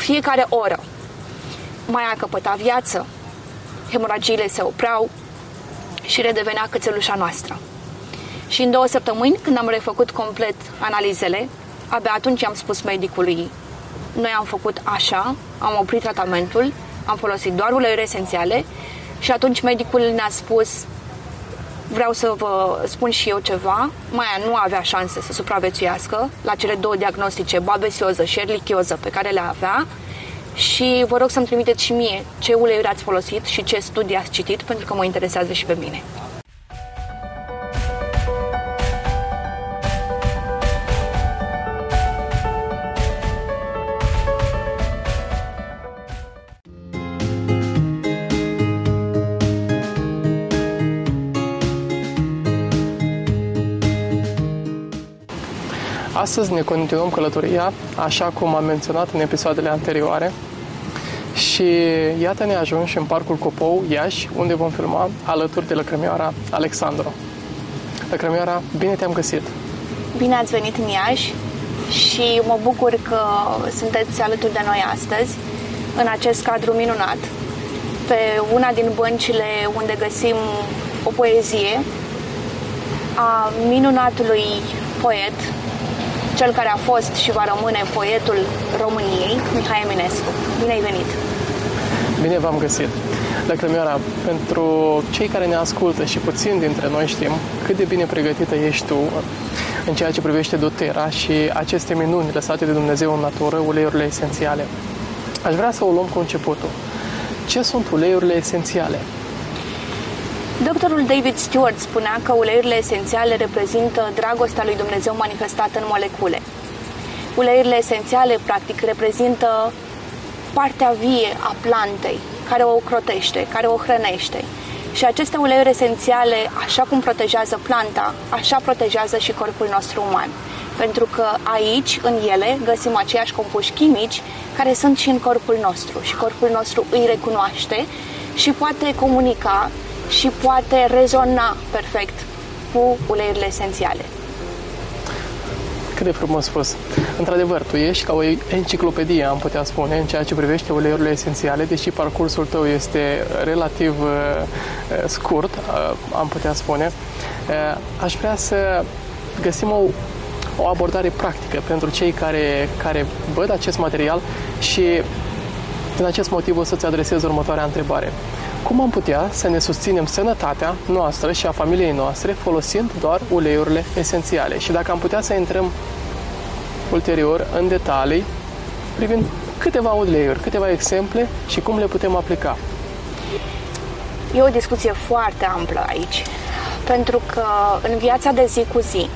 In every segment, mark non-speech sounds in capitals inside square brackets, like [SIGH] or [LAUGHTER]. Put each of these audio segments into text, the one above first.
fiecare oră mai căpăta viață, hemoragiile se opreau și redevenea cățelușa noastră. Și în două săptămâni, când am refăcut complet analizele, abia atunci am spus medicului noi am făcut așa, am oprit tratamentul, am folosit doar uleiuri esențiale și atunci medicul ne-a spus vreau să vă spun și eu ceva, Maia nu avea șanse să supraviețuiască la cele două diagnostice, babesioză și erlichioză pe care le avea și vă rog să-mi trimiteți și mie ce uleiuri ați folosit și ce studii ați citit, pentru că mă interesează și pe mine. Astăzi ne continuăm călătoria, așa cum am menționat în episoadele anterioare. Și iată ne ajungi în Parcul Copou, Iași, unde vom filma alături de lăcrămioara Alexandru. Lăcrămioara, bine te-am găsit! Bine ați venit în Iași și mă bucur că sunteți alături de noi astăzi, în acest cadru minunat, pe una din băncile unde găsim o poezie a minunatului poet cel care a fost și va rămâne poetul României, Mihai Eminescu. Bine ai venit! Bine v-am găsit! Lăcrămioara, pentru cei care ne ascultă și puțin dintre noi știm cât de bine pregătită ești tu în ceea ce privește dotera și aceste minuni lăsate de Dumnezeu în natură, uleiurile esențiale. Aș vrea să o luăm cu începutul. Ce sunt uleiurile esențiale? Doctorul David Stewart spunea că uleiurile esențiale reprezintă dragostea lui Dumnezeu manifestată în molecule. Uleiurile esențiale, practic, reprezintă partea vie a plantei, care o ocrotește, care o hrănește. Și aceste uleiuri esențiale, așa cum protejează planta, așa protejează și corpul nostru uman. Pentru că aici, în ele, găsim aceiași compuși chimici care sunt și în corpul nostru. Și corpul nostru îi recunoaște și poate comunica și poate rezona perfect cu uleiurile esențiale. Cât de frumos spus. Într-adevăr, tu ești ca o enciclopedie, am putea spune, în ceea ce privește uleiurile esențiale, deși parcursul tău este relativ uh, uh scurt, uh, am putea spune. Uh, aș vrea să găsim o, o abordare practică pentru cei care, care văd acest material și din acest motiv o să-ți adresez următoarea întrebare cum am putea să ne susținem sănătatea noastră și a familiei noastre folosind doar uleiurile esențiale și dacă am putea să intrăm ulterior în detalii privind câteva uleiuri, câteva exemple și cum le putem aplica. E o discuție foarte amplă aici, pentru că în viața de zi cu zi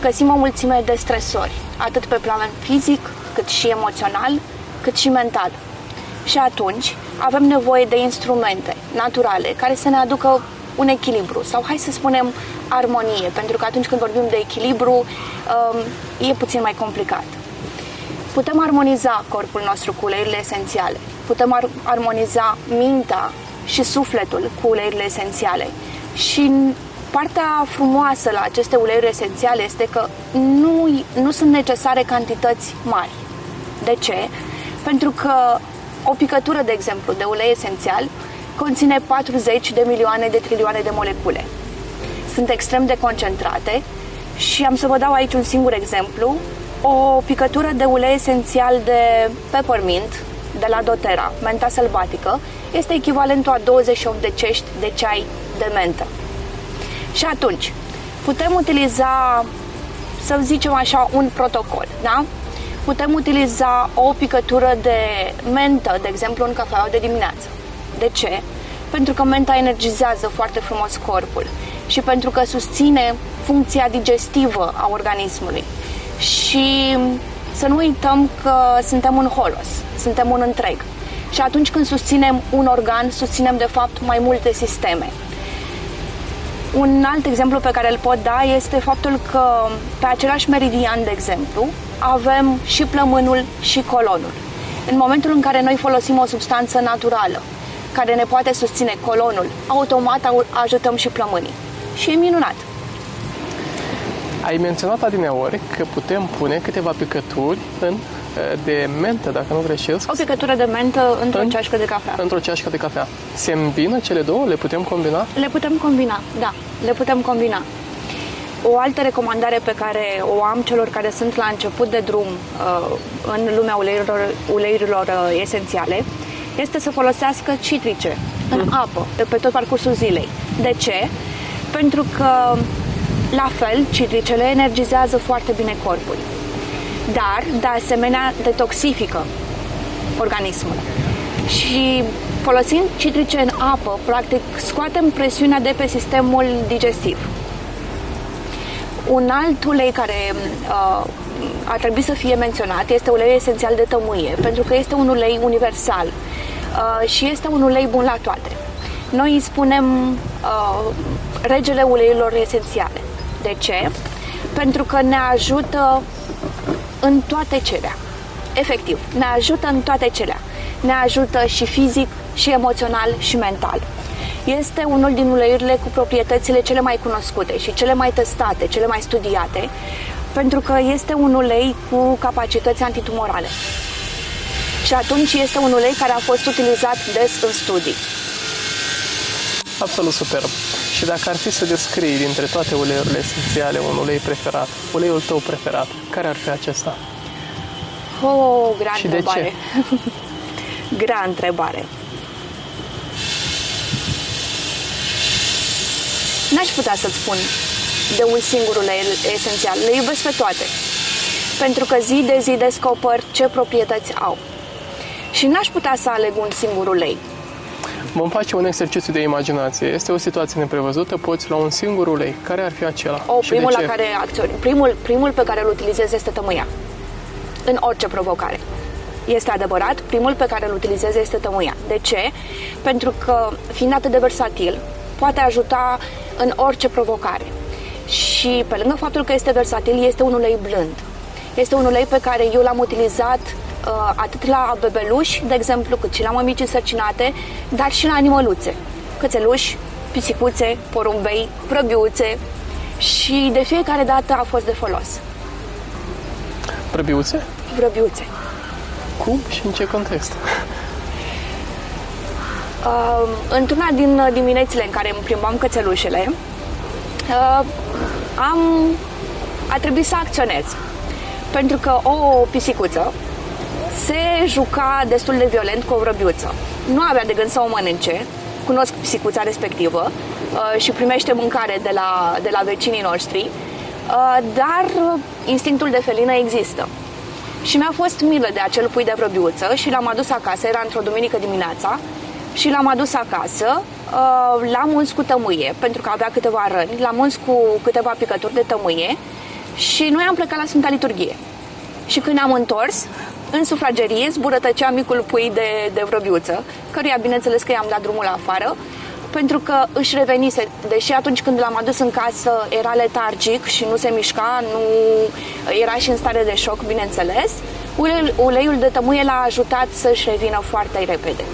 găsim o mulțime de stresori, atât pe plan fizic, cât și emoțional, cât și mental. Și atunci avem nevoie de instrumente naturale care să ne aducă un echilibru sau hai să spunem armonie, pentru că atunci când vorbim de echilibru um, e puțin mai complicat. Putem armoniza corpul nostru cu uleiurile esențiale, putem ar- armoniza mintea și sufletul cu uleiurile esențiale și partea frumoasă la aceste uleiuri esențiale este că nu, nu sunt necesare cantități mari. De ce? Pentru că o picătură, de exemplu, de ulei esențial conține 40 de milioane de trilioane de molecule. Sunt extrem de concentrate și am să vă dau aici un singur exemplu. O picătură de ulei esențial de peppermint de la doTERRA, menta sălbatică, este echivalentul a 28 de cești de ceai de mentă. Și atunci, putem utiliza, să zicem așa, un protocol, da? Putem utiliza o picătură de mentă, de exemplu, în cafeaua de dimineață. De ce? Pentru că menta energizează foarte frumos corpul și pentru că susține funcția digestivă a organismului. Și să nu uităm că suntem un holos, suntem un întreg. Și atunci când susținem un organ, susținem de fapt mai multe sisteme. Un alt exemplu pe care îl pot da este faptul că pe același meridian, de exemplu, avem și plămânul și colonul. În momentul în care noi folosim o substanță naturală care ne poate susține colonul, automat ajutăm și plămânii. Și e minunat. Ai menționat adineori că putem pune câteva picături în de mentă, dacă nu greșesc. O picătură de mentă într-o În- ceașcă de cafea. Într-o ceașcă de cafea. Se îmbină cele două? Le putem combina? Le putem combina, da, le putem combina. O altă recomandare pe care o am celor care sunt la început de drum uh, în lumea uleiurilor, uleiurilor uh, esențiale este să folosească citrice în apă de pe tot parcursul zilei. De ce? Pentru că, la fel, citricele energizează foarte bine corpul. Dar, de asemenea, detoxifică organismul. Și folosind citrice în apă, practic, scoatem presiunea de pe sistemul digestiv. Un alt ulei care uh, ar trebui să fie menționat este uleiul esențial de tămâie, pentru că este un ulei universal uh, și este un ulei bun la toate. Noi îi spunem uh, regele uleiurilor esențiale. De ce? Pentru că ne ajută în toate celea. Efectiv, ne ajută în toate celea. Ne ajută și fizic, și emoțional, și mental. Este unul din uleiurile cu proprietățile cele mai cunoscute și cele mai testate, cele mai studiate, pentru că este un ulei cu capacități antitumorale. Și atunci este un ulei care a fost utilizat des în studii. Absolut superb. Și dacă ar fi să descrii dintre toate uleiurile esențiale un ulei preferat, uleiul tău preferat, care ar fi acesta? O, grea Și de întrebare. [LAUGHS] grea întrebare. N-aș putea să-ți spun de un singur ulei esențial. Le iubesc pe toate. Pentru că zi de zi descoper ce proprietăți au. Și n-aș putea să aleg un singur ulei. Vom face un exercițiu de imaginație. Este o situație neprevăzută, poți lua un singur ulei. Care ar fi acela? O, Și primul, de la ce? care acționi, primul, primul pe care îl utilizez este tămâia. În orice provocare. Este adevărat, primul pe care îl utilizez este tămâia. De ce? Pentru că, fiind atât de versatil, poate ajuta în orice provocare. Și pe lângă faptul că este versatil, este un ulei blând. Este un ulei pe care eu l-am utilizat uh, atât la bebeluși, de exemplu, cât și la mămici însărcinate, dar și la animăluțe. Cățeluși, pisicuțe, porumbei, vrăbiuțe și de fiecare dată a fost de folos. Prăbiuțe? Vrăbiuțe. Cum și în ce context? Uh, într-una din uh, diminețile în care îmi plimbam cățelușele, uh, am, a trebuit să acționez. Pentru că o pisicuță se juca destul de violent cu o vrăbiuță. Nu avea de gând să o mănânce, cunosc pisicuța respectivă uh, și primește mâncare de la, de la vecinii noștri, uh, dar uh, instinctul de felină există. Și mi-a fost milă de acel pui de vrăbiuță și l-am adus acasă, era într-o duminică dimineața, și l-am adus acasă, uh, l-am uns cu tămâie, pentru că avea câteva răni, l-am uns cu câteva picături de tămâie și noi am plecat la Sfânta Liturghie. Și când am întors, în sufragerie zburătăcea micul pui de, de vrăbiuță, căruia bineînțeles că i-am dat drumul afară, pentru că își revenise, deși atunci când l-am adus în casă era letargic și nu se mișca, nu era și în stare de șoc, bineînțeles, uleiul, uleiul de tămâie l-a ajutat să-și revină foarte repede.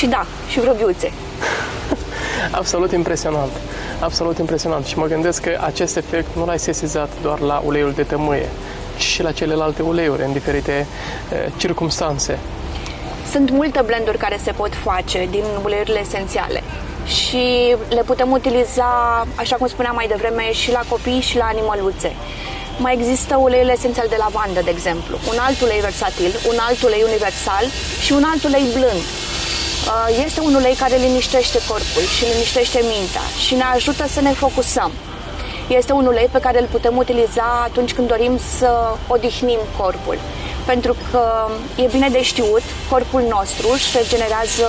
Și da, și vrăbiuțe. [LAUGHS] Absolut impresionant. Absolut impresionant. Și mă gândesc că acest efect nu l-ai sesizat doar la uleiul de tămâie, ci și la celelalte uleiuri în diferite eh, circumstanțe. Sunt multe blenduri care se pot face din uleiurile esențiale și le putem utiliza, așa cum spuneam mai devreme, și la copii și la animăluțe. Mai există uleiul esențial de lavandă, de exemplu, un alt ulei versatil, un alt ulei universal și un alt ulei blând. Uh, Este un ulei care liniștește corpul și liniștește mintea și ne ajută să ne focusăm. Este un ulei pe care îl putem utiliza atunci când dorim să odihnim corpul. Pentru că e bine de știut, corpul nostru își regenerează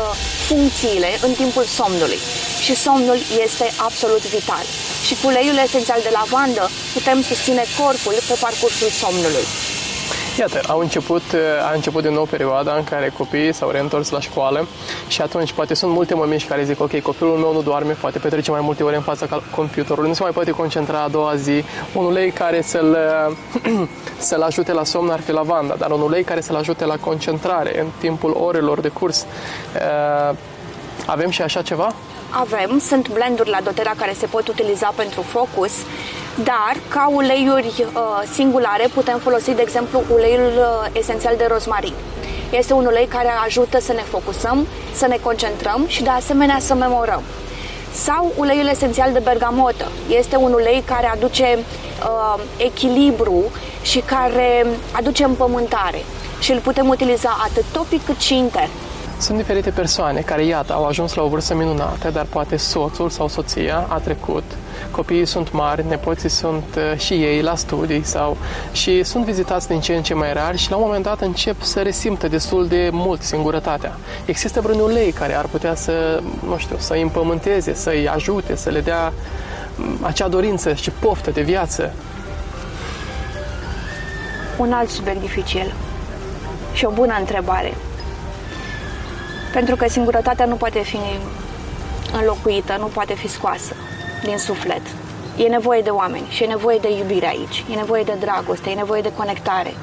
funcțiile în timpul somnului și somnul este absolut vital. Și cu uleiul esențial de lavandă putem susține corpul pe parcursul somnului. Iată, au început, a început din nou perioada în care copiii s-au reîntors la școală și atunci poate sunt multe mămici care zic ok, copilul meu nu doarme, poate petrece mai multe ore în fața cal- computerului, nu se mai poate concentra a doua zi. Un ulei care să-l, [CLEARS THROAT] să-l ajute la somn ar fi lavanda, dar un ulei care să-l ajute la concentrare în timpul orelor de curs. Uh, Avem și așa ceva? Avem, sunt blenduri la doTERRA care se pot utiliza pentru focus. Dar, ca uleiuri uh, singulare, putem folosi, de exemplu, uleiul uh, esențial de rozmarin. Este un ulei care ajută să ne focusăm, să ne concentrăm și, de asemenea, să memorăm. Sau uleiul esențial de bergamotă. Este un ulei care aduce uh, echilibru și care aduce împământare și îl putem utiliza atât topic cât și intern. Sunt diferite persoane care, iată, au ajuns la o vârstă minunată, dar poate soțul sau soția a trecut, copiii sunt mari, nepoții sunt uh, și ei la studii sau și sunt vizitați din ce în ce mai rar și la un moment dat încep să resimtă destul de mult singurătatea. Există vreun ulei care ar putea să, nu știu, să îi împământeze, să îi ajute, să le dea mm, acea dorință și poftă de viață? Un alt subiect dificil și o bună întrebare. Pentru că singurătatea nu poate fi înlocuită, nu poate fi scoasă din suflet. E nevoie de oameni și e nevoie de iubire aici, e nevoie de dragoste, e nevoie de conectare.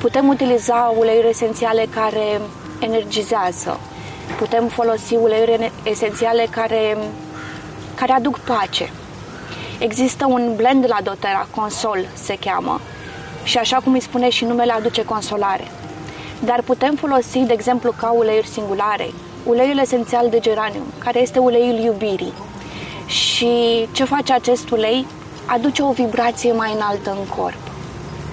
Putem utiliza uleiuri esențiale care energizează, putem folosi uleiuri esențiale care, care aduc pace. Există un blend la doTERRA, Consol se cheamă, și așa cum îi spune și numele, aduce consolare. Dar putem folosi, de exemplu, ca uleiuri singulare, uleiul esențial de geranium, care este uleiul iubirii. Și ce face acest ulei? Aduce o vibrație mai înaltă în corp.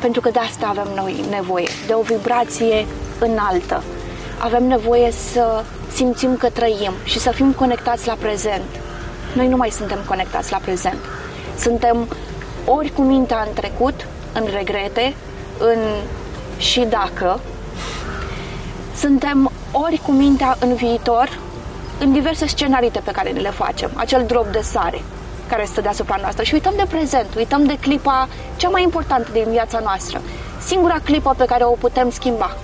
Pentru că de asta avem noi nevoie, de o vibrație înaltă. Avem nevoie să simțim că trăim și să fim conectați la prezent. Noi nu mai suntem conectați la prezent. Suntem ori cu mintea în trecut, în regrete, în și dacă, suntem ori cu mintea în viitor, în diverse scenarii pe care ne le facem, acel drop de sare care stă deasupra noastră și uităm de prezent, uităm de clipa cea mai importantă din viața noastră, singura clipă pe care o putem schimba.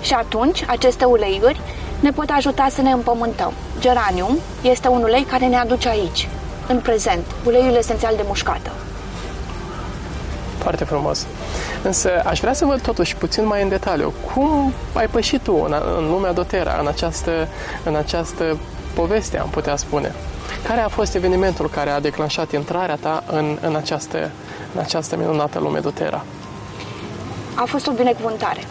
Și atunci, aceste uleiuri ne pot ajuta să ne împământăm. Geranium este un ulei care ne aduce aici, în prezent, uleiul esențial de mușcată. Foarte frumos. Însă aș vrea să văd totuși puțin mai în detaliu. Cum ai pășit tu în, în lumea dotera, în această, în această poveste, am putea spune? Care a fost evenimentul care a declanșat intrarea ta în, în, această, în această minunată lume dotera? A fost o binecuvântare.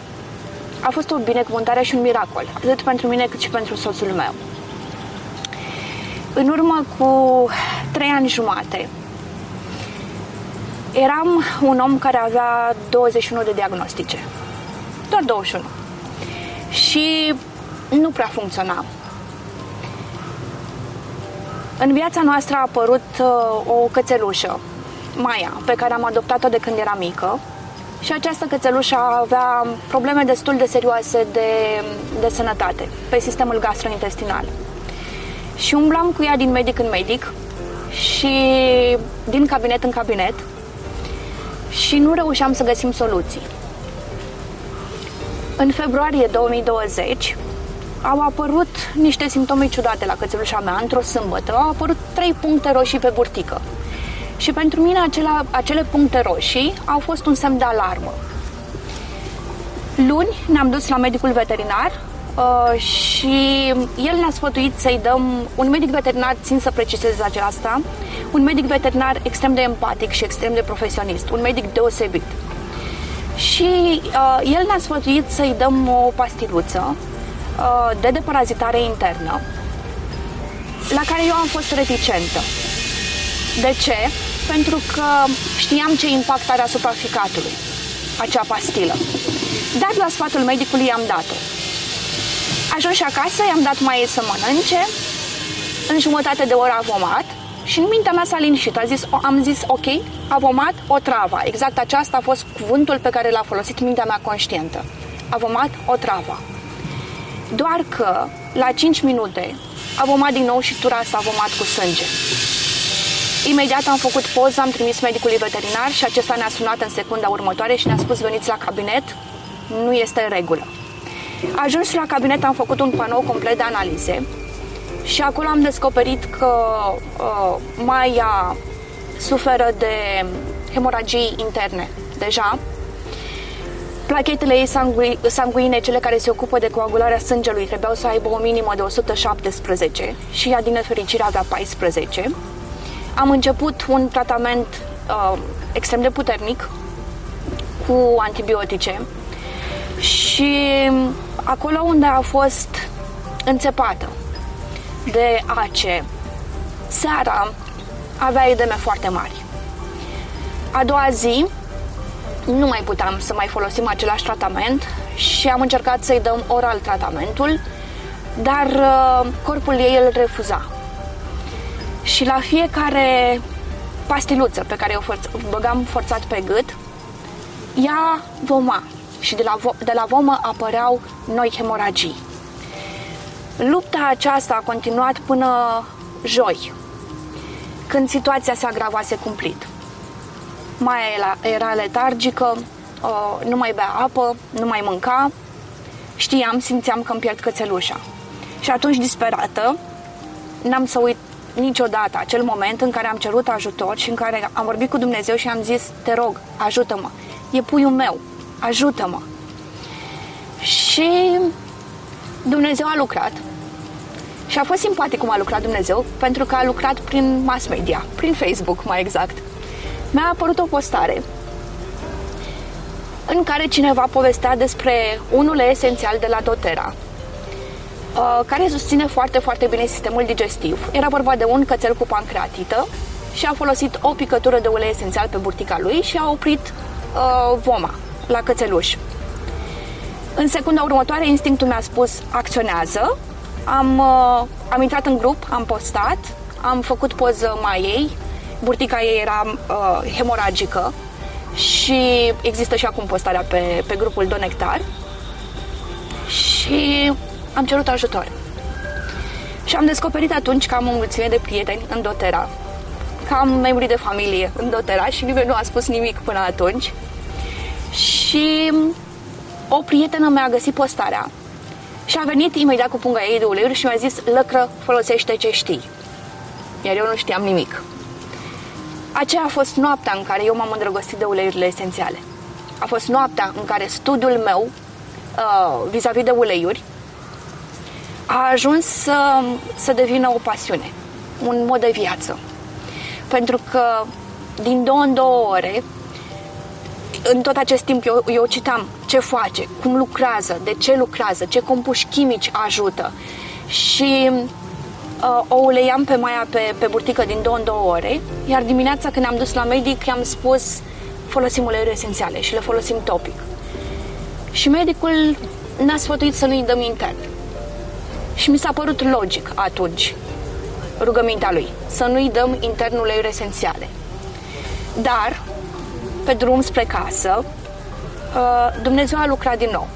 A fost o binecuvântare și un miracol, atât pentru mine cât și pentru soțul meu. În urmă cu trei ani jumate, Eram un om care avea 21 de diagnostice. Doar 21. Și nu prea funcționa. În viața noastră a apărut uh, o cățelușă, Maia, pe care am adoptat-o de când era mică. Și această cățelușă avea probleme destul de serioase de, de sănătate pe sistemul gastrointestinal. Și umblam cu ea din medic în medic și din cabinet în cabinet și nu reușeam să găsim soluții. În februarie 2020 au apărut niște simptome ciudate la cățelușa mea într-o sâmbătă. Au apărut trei puncte roșii pe burtică. Și pentru mine acela, acele puncte roșii au fost un semn de alarmă. Luni ne-am dus la medicul veterinar uh, și el ne-a sfătuit să-i dăm, un medic veterinar, țin să precizez aceasta, un medic veterinar extrem de empatic și extrem de profesionist, un medic deosebit. Și uh, el ne-a sfătuit să-i dăm o pastiluță uh, de deparazitare internă, la care eu am fost reticentă. De ce? Pentru că știam ce impact are asupra ficatului acea pastilă. Dar la sfatul medicului i-am dat-o. Ajuns și acasă, i-am dat mai să mănânce, în jumătate de oră a vomat și în mintea mea s-a liniștit. A zis, am zis, ok, a vomat o travă. Exact aceasta a fost cuvântul pe care l-a folosit mintea mea conștientă. A vomat o travă. Doar că, la 5 minute, a vomat din nou și tura s-a vomat cu sânge. Imediat am făcut poză, am trimis medicului veterinar și acesta ne-a sunat în secunda următoare și ne-a spus veniți la cabinet, nu este în regulă. Ajuns la cabinet am făcut un panou complet de analize și acolo am descoperit că uh, Maia suferă de hemoragii interne deja. Plachetele ei sangui, sanguine, cele care se ocupă de coagularea sângelui, trebuiau să aibă o minimă de 117 și ea, din nefericire, avea 14. Am început un tratament uh, extrem de puternic cu antibiotice și acolo unde a fost înțepată de ace, seara avea edeme foarte mari. A doua zi nu mai puteam să mai folosim același tratament și am încercat să-i dăm oral tratamentul, dar uh, corpul ei îl refuza. Și la fiecare pastiluță pe care o forț- băgam forțat pe gât, ea voma și de la, vo- de la vomă apăreau noi hemoragii. Lupta aceasta a continuat până joi, când situația se agravase cumplit. Mai era letargică, nu mai bea apă, nu mai mânca, știam, simțeam că îmi pierd cățelușa. Și atunci, disperată, n-am să uit niciodată acel moment în care am cerut ajutor și în care am vorbit cu Dumnezeu și am zis, te rog, ajută-mă, e puiul meu, ajută-mă. Și Dumnezeu a lucrat și a fost simpatic cum a lucrat Dumnezeu, pentru că a lucrat prin mass media, prin Facebook mai exact. Mi-a apărut o postare în care cineva povestea despre unul esențial de la Dotera, uh, care susține foarte, foarte bine sistemul digestiv. Era vorba de un cățel cu pancreatită și a folosit o picătură de ulei esențial pe burtica lui și a oprit uh, voma la cățeluș. În secunda următoare, instinctul mi-a spus acționează. Am, uh, am intrat în grup, am postat, am făcut poză mai ei. Burtica ei era uh, hemoragică și există și acum postarea pe, pe grupul Donectar. Și am cerut ajutor. Și am descoperit atunci că am o mulțime de prieteni în Dotera, că am membri de familie în Dotera și nimeni nu a spus nimic până atunci. Și o prietenă mi-a găsit postarea și a venit imediat cu punga ei de uleiuri și mi-a zis Lăcră, folosește ce știi. Iar eu nu știam nimic. Aceea a fost noaptea în care eu m-am îndrăgostit de uleiurile esențiale. A fost noaptea în care studiul meu uh, vis-a-vis de uleiuri a ajuns să, să devină o pasiune, un mod de viață. Pentru că din două în două ore în tot acest timp eu, eu citam ce face, cum lucrează, de ce lucrează, ce compuși chimici ajută și uh, o uleiam pe Maia pe, pe burtică din două în două ore, iar dimineața când am dus la medic i-am spus folosim uleiuri esențiale și le folosim topic. Și medicul ne-a sfătuit să nu-i dăm intern. Și mi s-a părut logic atunci rugămintea lui, să nu-i dăm intern uleiuri esențiale. Dar pe drum spre casă, uh, Dumnezeu a lucrat din nou.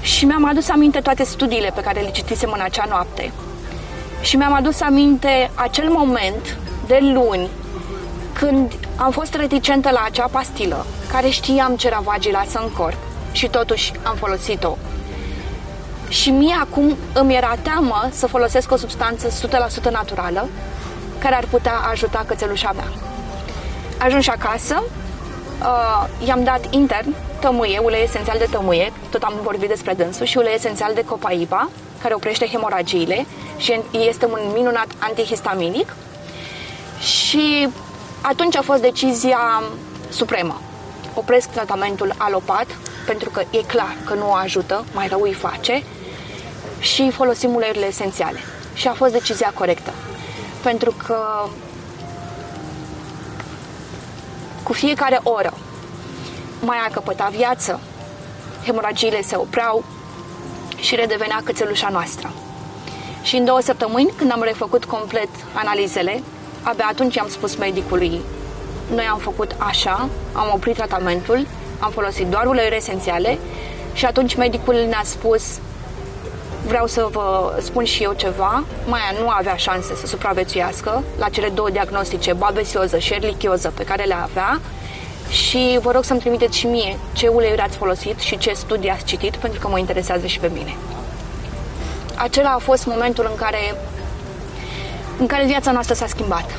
Și mi-am adus aminte toate studiile pe care le citisem în acea noapte. Și mi-am adus aminte acel moment de luni când am fost reticentă la acea pastilă, care știam ce ravagii lasă în corp și totuși am folosit-o. Și mie acum îmi era teamă să folosesc o substanță 100% naturală care ar putea ajuta cățelușa mea. Ajungi acasă, uh, i-am dat intern tămâie, ulei esențial de tămâie, tot am vorbit despre dânsul, și ulei esențial de copaiba, care oprește hemoragiile și este un minunat antihistaminic. Și atunci a fost decizia supremă. Opresc tratamentul alopat, pentru că e clar că nu o ajută, mai rău îi face, și folosim uleiurile esențiale. Și a fost decizia corectă. Pentru că Cu fiecare oră mai a căpătat viață, hemoragiile se opreau și redevenea cățelușa noastră. Și în două săptămâni, când am refăcut complet analizele, abia atunci am spus medicului noi am făcut așa, am oprit tratamentul, am folosit doar uleiuri esențiale și atunci medicul ne-a spus vreau să vă spun și eu ceva, Maia nu avea șanse să supraviețuiască la cele două diagnostice, babesioză și erlichioză pe care le avea și vă rog să-mi trimiteți și mie ce uleiuri ați folosit și ce studii ați citit, pentru că mă interesează și pe mine. Acela a fost momentul în care, în care viața noastră s-a schimbat.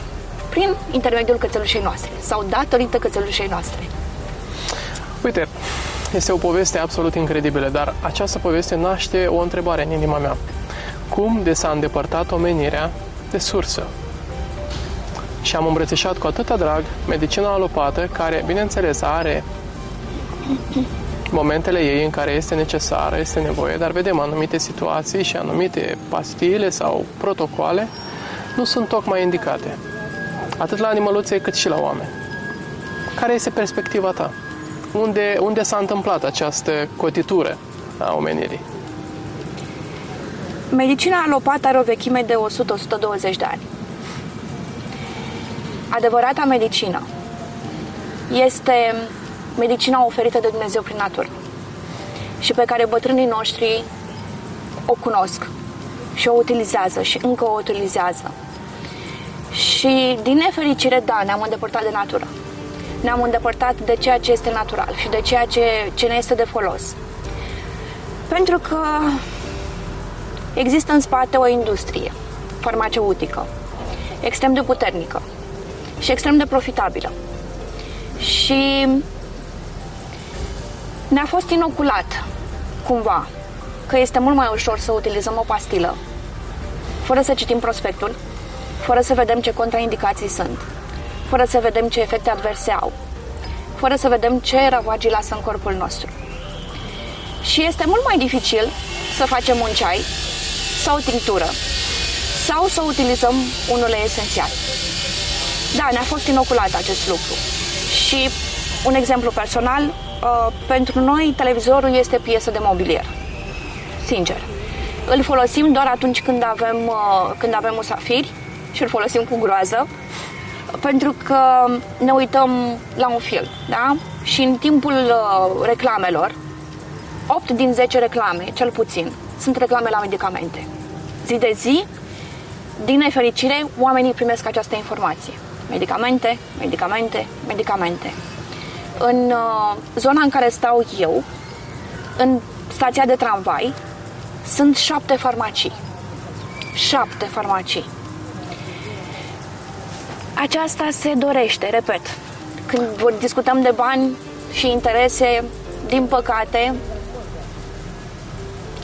Prin intermediul cățelușei noastre sau datorită cățelușei noastre. Uite, este o poveste absolut incredibilă, dar această poveste naște o întrebare în inima mea. Cum de s-a îndepărtat omenirea de sursă? și am îmbrățișat cu atâta drag medicina alopată, care, bineînțeles, are momentele ei în care este necesară, este nevoie, dar vedem anumite situații și anumite pastile sau protocoale nu sunt tocmai indicate. Atât la animăluțe cât și la oameni. Care este perspectiva ta? Unde, unde s-a întâmplat această cotitură a omenirii? Medicina alopată are o vechime de 100-120 de ani. Adevărata medicină este medicina oferită de Dumnezeu prin natură și pe care bătrânii noștri o cunosc și o utilizează și încă o utilizează. Și din nefericire, da, ne-am îndepărtat de natură. Ne-am îndepărtat de ceea ce este natural și de ceea ce, ce ne este de folos. Pentru că există în spate o industrie farmaceutică extrem de puternică și extrem de profitabilă. Și ne-a fost inoculat cumva că este mult mai ușor să utilizăm o pastilă fără să citim prospectul, fără să vedem ce contraindicații sunt, fără să vedem ce efecte adverse au, fără să vedem ce ravagii lasă în corpul nostru. Și este mult mai dificil să facem un ceai sau o tinctură sau să utilizăm un ulei esențial. Da, ne-a fost inoculat acest lucru. Și un exemplu personal, uh, pentru noi televizorul este piesă de mobilier. Sincer. Îl folosim doar atunci când avem, uh, când avem musafiri și îl folosim cu groază, pentru că ne uităm la un film, da? Și în timpul uh, reclamelor, 8 din 10 reclame, cel puțin, sunt reclame la medicamente. Zi de zi, din nefericire, oamenii primesc această informație. Medicamente, medicamente, medicamente. În uh, zona în care stau eu, în stația de tramvai, sunt șapte farmacii. Șapte farmacii. Aceasta se dorește, repet. Când discutăm de bani și interese, din păcate,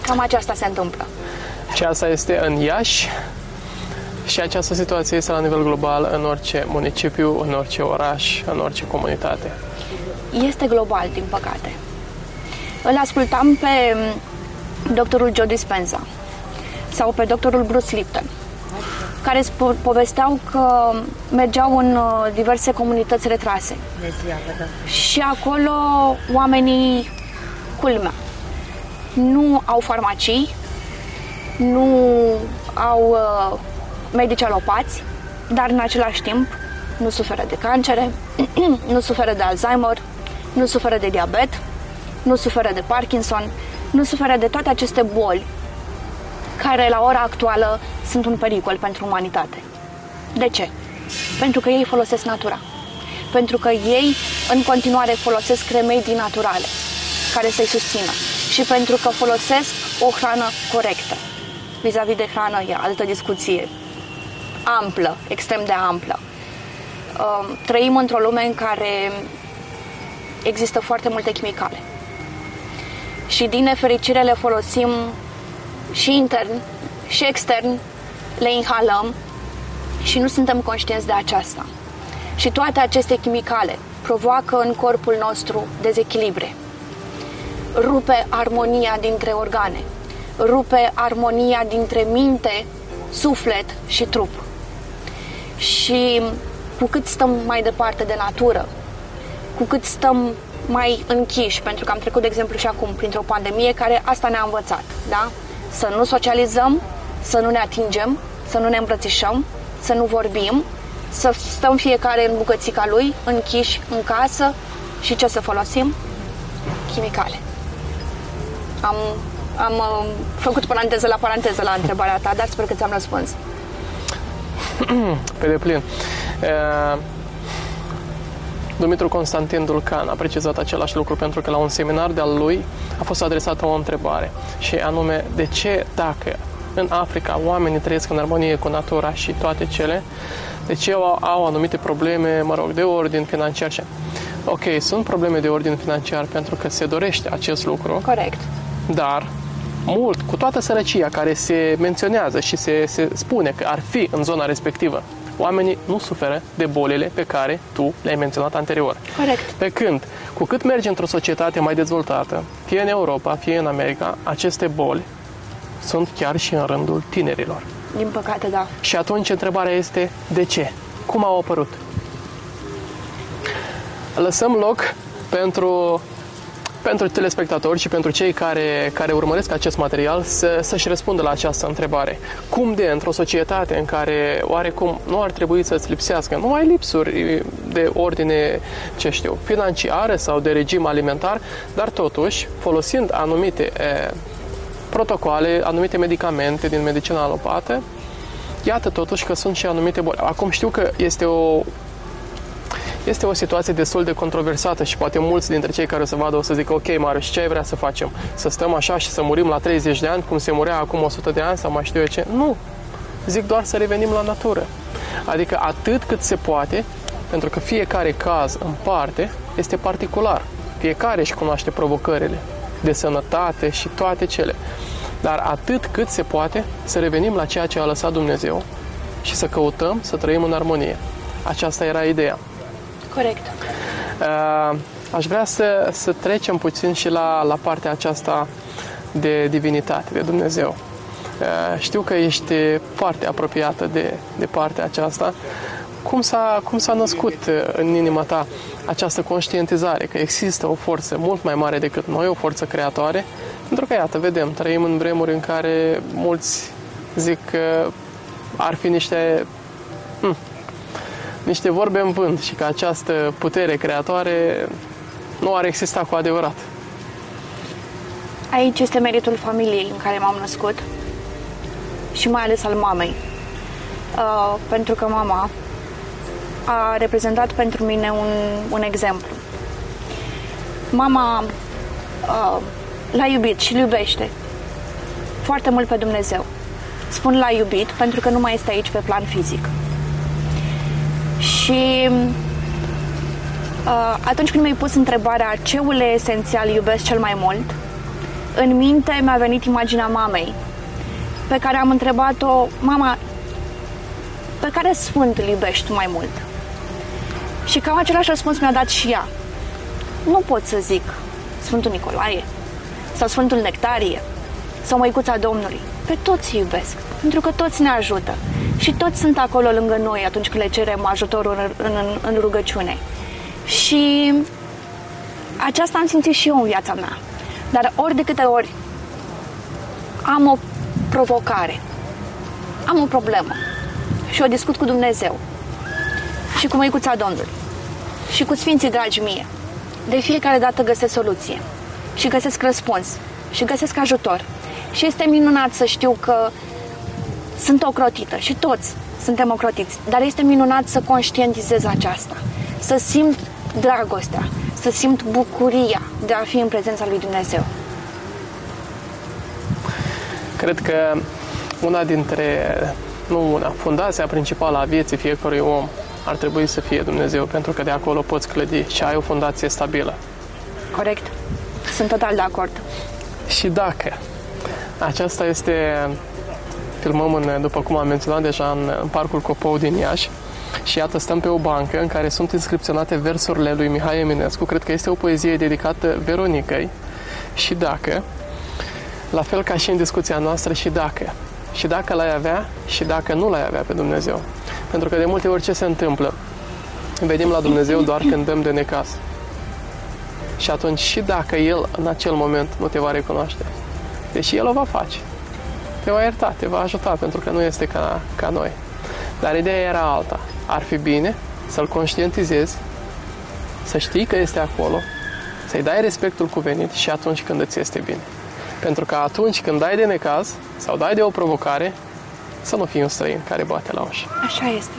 cam aceasta se întâmplă. Și asta este în Iași și această situație este la nivel global în orice municipiu, în orice oraș, în orice comunitate. Este global, din păcate. Îl ascultam pe doctorul Joe Dispenza sau pe doctorul Bruce Lipton, care povesteau că mergeau în uh, diverse comunități retrase. Și acolo oamenii, culmea, nu au farmacii, nu au uh, medici alopați, dar în același timp nu suferă de cancere, [CLEARS THROAT] nu suferă de Alzheimer, nu suferă de diabet, nu suferă de Parkinson, nu suferă de toate aceste boli care la ora actuală sunt un pericol pentru umanitate. De ce? Pentru că ei folosesc natura. Pentru că ei în continuare folosesc remedii naturale care să-i susțină și pentru că folosesc o hrană corectă. Vis-a-vis de hrană e altă discuție amplă, extrem de amplă. Um, trăim într-o lume în care există foarte multe chimicale și din nefericire le folosim și intern și extern, le inhalăm și nu suntem conștienți de aceasta. Și toate aceste chimicale provoacă în corpul nostru dezechilibre. Rupe armonia dintre organe, rupe armonia dintre minte, suflet și trup. Și cu cât stăm mai departe de natură, cu cât stăm mai închiși, pentru că am trecut, de exemplu, și acum printr-o pandemie care asta ne-a învățat, da? Să nu socializăm, să nu ne atingem, să nu ne îmbrățișăm, să nu vorbim, să stăm fiecare în bucățica lui, închiși în casă și ce să folosim? Chimicale. Am, am uh, făcut paranteză la paranteză la întrebarea ta, dar sper că ți-am răspuns. Pe deplin. Uh Dumitru Constantin Dulcan a precizat același lucru pentru că la un seminar de-al lui a fost adresată o întrebare și anume de ce dacă în Africa oamenii trăiesc în armonie cu natura și toate cele, de ce au, au anumite probleme, mă rog, de ordin financiar și Ok, sunt probleme de ordin financiar pentru că se dorește acest lucru. Corect. Dar mult, cu toată sărăcia care se menționează și se, se spune că ar fi în zona respectivă, oamenii nu suferă de bolile pe care tu le-ai menționat anterior. Corect. Pe când, cu cât mergi într-o societate mai dezvoltată, fie în Europa, fie în America, aceste boli sunt chiar și în rândul tinerilor. Din păcate, da. Și atunci întrebarea este de ce? Cum au apărut? Lăsăm loc pentru pentru telespectatori și pentru cei care, care urmăresc acest material să, să-și răspundă la această întrebare. Cum de, într-o societate în care oarecum nu ar trebui să-ți lipsească numai lipsuri de ordine, ce știu, financiare sau de regim alimentar, dar totuși, folosind anumite e, protocoale, anumite medicamente din medicina alopată, iată totuși că sunt și anumite boli. Acum știu că este o este o situație destul de controversată și poate mulți dintre cei care o să vadă o să zică ok, Marius, ce ai vrea să facem? Să stăm așa și să murim la 30 de ani cum se murea acum 100 de ani sau mai știu eu ce? Nu! Zic doar să revenim la natură. Adică atât cât se poate, pentru că fiecare caz în parte este particular. Fiecare își cunoaște provocările de sănătate și toate cele. Dar atât cât se poate să revenim la ceea ce a lăsat Dumnezeu și să căutăm să trăim în armonie. Aceasta era ideea. Corect. Uh, aș vrea să, să trecem puțin și la, la partea aceasta de divinitate, de Dumnezeu. Uh, știu că ești foarte apropiată de, de partea aceasta. Cum s-a, cum s-a născut în inima ta această conștientizare că există o forță mult mai mare decât noi, o forță creatoare? Pentru că, iată, vedem, trăim în vremuri în care mulți zic că ar fi niște hm, niște vorbe în vânt și că această putere creatoare nu ar exista cu adevărat. Aici este meritul familiei în care m-am născut și mai ales al mamei. Uh, pentru că mama a reprezentat pentru mine un, un exemplu. Mama uh, l-a iubit și îl iubește foarte mult pe Dumnezeu. Spun l-a iubit pentru că nu mai este aici pe plan fizic. Și uh, atunci când mi-ai pus întrebarea ce ule esențial iubesc cel mai mult, în minte mi-a venit imaginea mamei, pe care am întrebat-o, mama, pe care sfânt îl iubești tu mai mult? Și cam același răspuns mi-a dat și ea. Nu pot să zic Sfântul Nicolae sau Sfântul Nectarie sau Măicuța Domnului. Pe toți îi iubesc, pentru că toți ne ajută. Și toți sunt acolo lângă noi atunci când le cerem ajutorul în, în, în rugăciune. Și aceasta am simțit și eu în viața mea. Dar ori de câte ori am o provocare, am o problemă și o discut cu Dumnezeu și cu Măicuța Domnului și cu Sfinții dragi mie, de fiecare dată găsesc soluție și găsesc răspuns și găsesc ajutor. Și este minunat să știu că sunt ocrotită și toți suntem ocrotiți, dar este minunat să conștientizez aceasta, să simt dragostea, să simt bucuria de a fi în prezența lui Dumnezeu. Cred că una dintre, nu una, fundația principală a vieții fiecărui om ar trebui să fie Dumnezeu, pentru că de acolo poți clădi și ai o fundație stabilă. Corect. Sunt total de acord. Și dacă aceasta este filmăm, în, după cum am menționat deja, în, în Parcul Copou din Iași. Și iată, stăm pe o bancă în care sunt inscripționate versurile lui Mihai Eminescu. Cred că este o poezie dedicată Veronicăi. Și dacă, la fel ca și în discuția noastră, și dacă. Și dacă l-ai avea și dacă nu l-ai avea pe Dumnezeu. Pentru că de multe ori ce se întâmplă? Vedem la Dumnezeu doar când dăm de necas. Și atunci și dacă El în acel moment nu te va recunoaște, deși El o va face, te va ierta, te va ajuta, pentru că nu este ca, ca noi. Dar ideea era alta. Ar fi bine să-l conștientizezi, să știi că este acolo, să-i dai respectul cuvenit și atunci când îți este bine. Pentru că atunci când dai de necaz sau dai de o provocare, să nu fii un străin care bate la ușă. Așa este.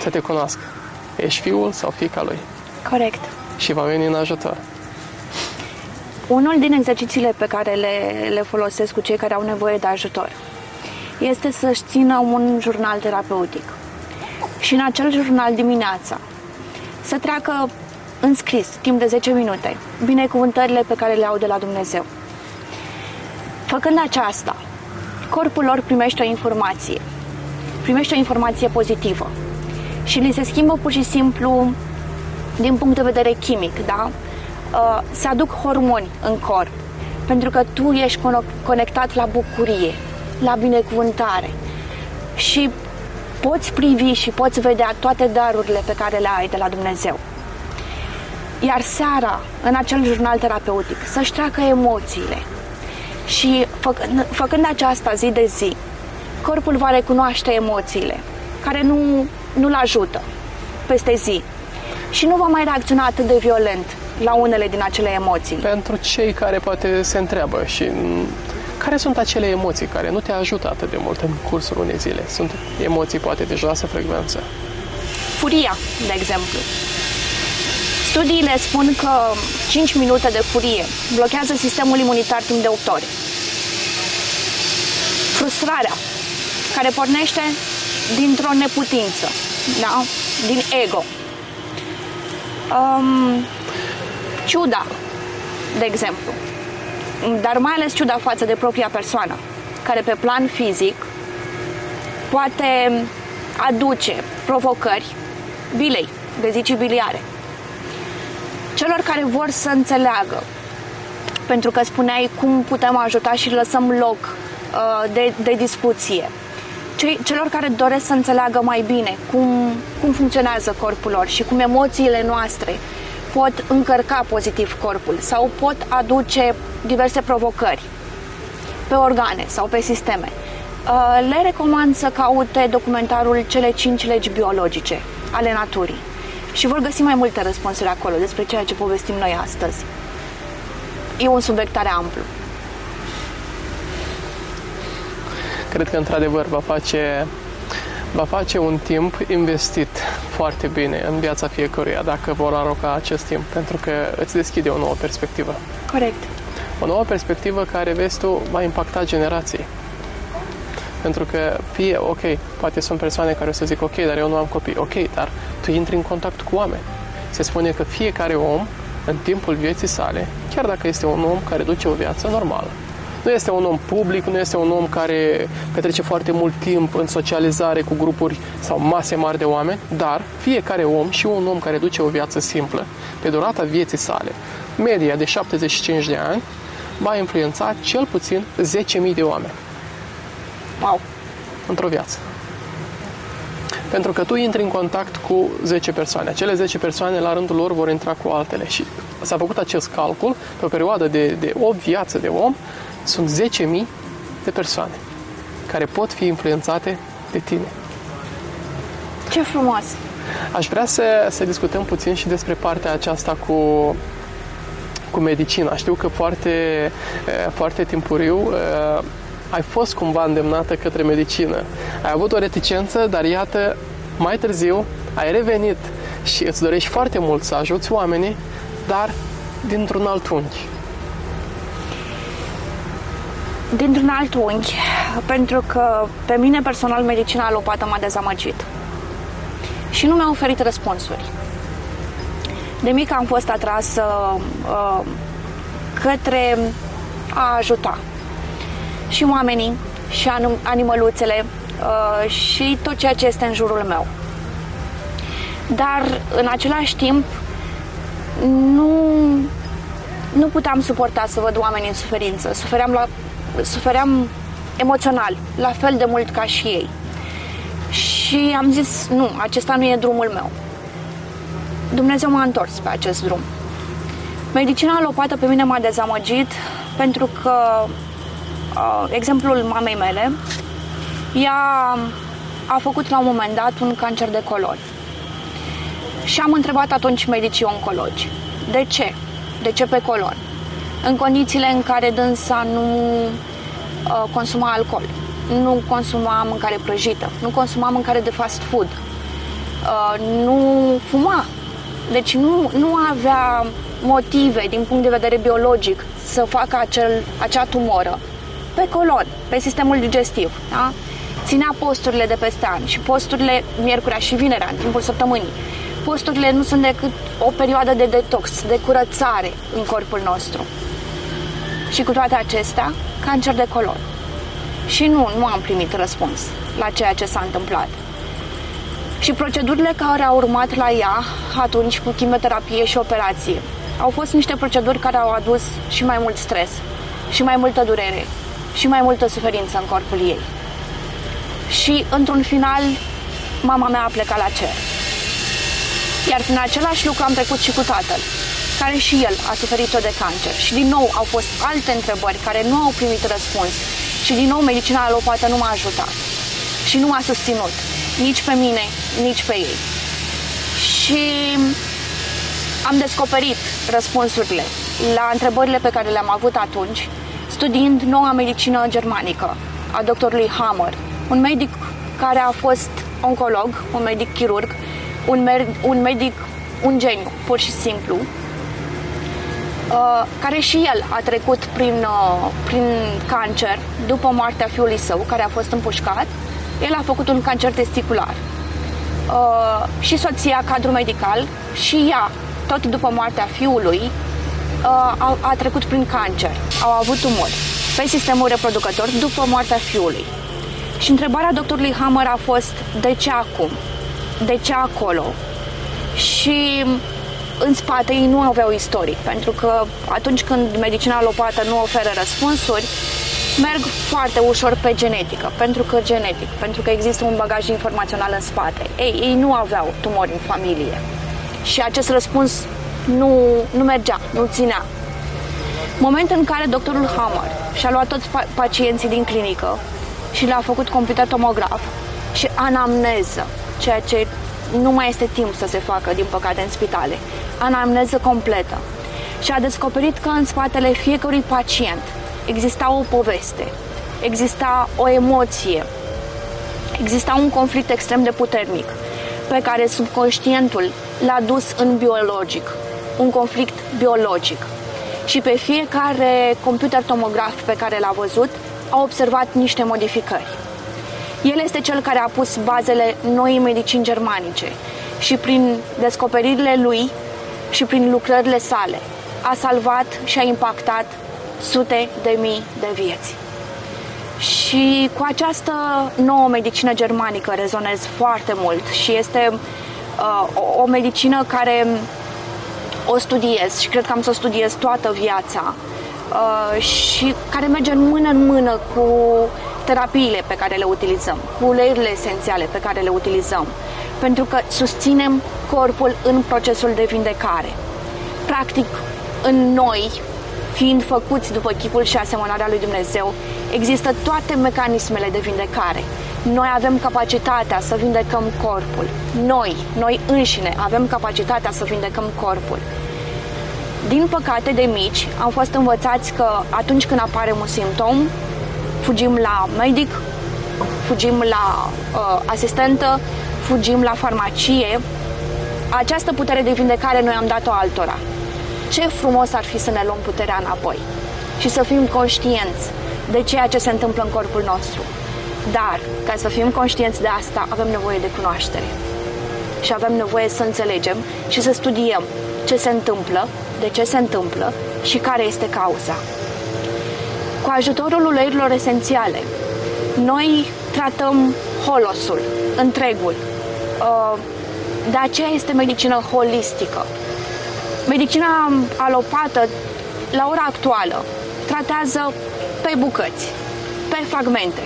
Să te cunoască. Ești fiul sau fica lui. Corect. Și va veni în ajutor. Unul din exercițiile pe care le, le folosesc cu cei care au nevoie de ajutor este să-și țină un jurnal terapeutic. Și în acel jurnal dimineața să treacă în scris, timp de 10 minute, binecuvântările pe care le au de la Dumnezeu. Făcând aceasta, corpul lor primește o informație primește o informație pozitivă și li se schimbă pur și simplu din punct de vedere chimic, da? Uh, se aduc hormoni în corp pentru că tu ești conectat la bucurie, la binecuvântare și poți privi și poți vedea toate darurile pe care le ai de la Dumnezeu. Iar seara, în acel jurnal terapeutic, să-și treacă emoțiile. Și făcând, făcând aceasta zi de zi, corpul va recunoaște emoțiile care nu, nu-l ajută peste zi și nu va mai reacționa atât de violent la unele din acele emoții. Pentru cei care poate se întreabă și care sunt acele emoții care nu te ajută atât de mult în cursul unei zile? Sunt emoții poate de joasă frecvență? Furia, de exemplu. Studiile spun că 5 minute de furie blochează sistemul imunitar timp de 8 ore. Frustrarea, care pornește dintr-o neputință, da? din ego. Um, ciuda, de exemplu, dar mai ales ciuda față de propria persoană, care pe plan fizic poate aduce provocări bilei, zicii biliare. Celor care vor să înțeleagă, pentru că spuneai cum putem ajuta și lăsăm loc uh, de, de discuție. Cei, celor care doresc să înțeleagă mai bine cum, cum funcționează corpul lor și cum emoțiile noastre pot încărca pozitiv corpul sau pot aduce diverse provocări pe organe sau pe sisteme. Uh, le recomand să caute documentarul Cele cinci legi biologice ale naturii și vor găsi mai multe răspunsuri acolo despre ceea ce povestim noi astăzi. E un subiect tare amplu. Cred că într-adevăr va face va face un timp investit foarte bine în viața fiecăruia dacă vor aroca acest timp, pentru că îți deschide o nouă perspectivă. Corect. O nouă perspectivă care, vezi tu, va impacta generații. Pentru că fie, ok, poate sunt persoane care o să zic, ok, dar eu nu am copii. Ok, dar tu intri în contact cu oameni. Se spune că fiecare om, în timpul vieții sale, chiar dacă este un om care duce o viață normală, nu este un om public, nu este un om care petrece foarte mult timp în socializare cu grupuri sau mase mari de oameni, dar fiecare om și un om care duce o viață simplă, pe durata vieții sale, media de 75 de ani, va influența cel puțin 10.000 de oameni. Wow! Într-o viață. Pentru că tu intri în contact cu 10 persoane. Acele 10 persoane, la rândul lor, vor intra cu altele. Și s-a făcut acest calcul pe o perioadă de, de 8 viață de om, sunt 10.000 de persoane care pot fi influențate de tine. Ce frumos! Aș vrea să, să discutăm puțin și despre partea aceasta cu, cu medicina. Știu că foarte, foarte timpuriu ai fost cumva îndemnată către medicină. Ai avut o reticență, dar iată, mai târziu ai revenit și îți dorești foarte mult să ajuți oamenii, dar dintr-un alt unghi dintr-un alt unghi, pentru că pe mine personal medicina alopată m-a dezamăgit și nu mi-a oferit răspunsuri. De mic am fost atrasă uh, către a ajuta și oamenii, și anim- animăluțele, uh, și tot ceea ce este în jurul meu. Dar, în același timp, nu, nu puteam suporta să văd oamenii în suferință. Sufeream la sufeream emoțional, la fel de mult ca și ei. Și am zis, nu, acesta nu e drumul meu. Dumnezeu m-a întors pe acest drum. Medicina alopată pe mine m-a dezamăgit pentru că, uh, exemplul mamei mele, ea a făcut la un moment dat un cancer de colon. Și am întrebat atunci medicii oncologi, de ce? De ce pe colon? În condițiile în care dânsa nu uh, consuma alcool, nu consuma mâncare prăjită, nu consuma mâncare de fast food, uh, nu fuma. Deci nu, nu avea motive din punct de vedere biologic să facă acel, acea tumoră pe colon, pe sistemul digestiv. Da? Ținea posturile de peste an și posturile miercurea și vinerea în timpul săptămânii. Posturile nu sunt decât o perioadă de detox, de curățare în corpul nostru. Și cu toate acestea, cancer de colon. Și nu, nu am primit răspuns la ceea ce s-a întâmplat. Și procedurile care au urmat la ea atunci cu chimioterapie și operație au fost niște proceduri care au adus și mai mult stres, și mai multă durere, și mai multă suferință în corpul ei. Și, într-un final, mama mea a plecat la cer. Iar prin același lucru am trecut și cu tatăl, care și el a suferit-o de cancer. Și din nou au fost alte întrebări care nu au primit răspuns. Și din nou medicina alopată nu m-a ajutat. Și nu m-a susținut. Nici pe mine, nici pe ei. Și am descoperit răspunsurile la întrebările pe care le-am avut atunci, studiind noua medicină germanică a doctorului Hammer, un medic care a fost oncolog, un medic chirurg, un, mer- un medic, un geniu, pur și simplu, uh, care și el a trecut prin, uh, prin cancer după moartea fiului său, care a fost împușcat. El a făcut un cancer testicular. Uh, și soția, cadru medical, și ea, tot după moartea fiului, a, a trecut prin cancer. Au avut tumori pe sistemul reproducător după moartea fiului. Și întrebarea doctorului Hammer a fost de ce acum? De ce acolo? Și în spate ei nu aveau istorie, pentru că atunci când medicina alopată nu oferă răspunsuri, merg foarte ușor pe genetică, pentru că genetic, pentru că există un bagaj informațional în spate. Ei, ei nu aveau tumori în familie. Și acest răspuns nu, nu mergea, nu ținea. Moment în care doctorul Hammer și-a luat toți pacienții din clinică și le-a făcut computer tomograf și anamneză, ceea ce nu mai este timp să se facă, din păcate, în spitale. Anamneză completă. Și a descoperit că în spatele fiecărui pacient exista o poveste, exista o emoție, exista un conflict extrem de puternic pe care subconștientul l-a dus în biologic, un conflict biologic. Și pe fiecare computer tomograf pe care l-a văzut, a observat niște modificări. El este cel care a pus bazele noii medicini germanice și prin descoperirile lui și prin lucrările sale a salvat și a impactat sute de mii de vieți. Și cu această nouă medicină germanică rezonez foarte mult și este uh, o, o medicină care o studiez și cred că am să o studiez toată viața uh, și care merge în mână în mână cu terapiile pe care le utilizăm, cu uleiurile esențiale pe care le utilizăm, pentru că susținem corpul în procesul de vindecare. Practic, în noi, fiind făcuți după chipul și asemănarea lui Dumnezeu, există toate mecanismele de vindecare. Noi avem capacitatea să vindecăm corpul. Noi, noi înșine, avem capacitatea să vindecăm corpul. Din păcate, de mici, am fost învățați că atunci când apare un simptom, fugim la medic, fugim la uh, asistentă, fugim la farmacie. Această putere de vindecare noi am dat-o altora. Ce frumos ar fi să ne luăm puterea înapoi și să fim conștienți de ceea ce se întâmplă în corpul nostru. Dar, ca să fim conștienți de asta, avem nevoie de cunoaștere. Și avem nevoie să înțelegem și să studiem ce se întâmplă, de ce se întâmplă și care este cauza. Cu ajutorul uleiurilor esențiale, noi tratăm holosul, întregul. Uh, de aceea este medicină holistică. Medicina alopată, la ora actuală, tratează pe bucăți, pe fragmente.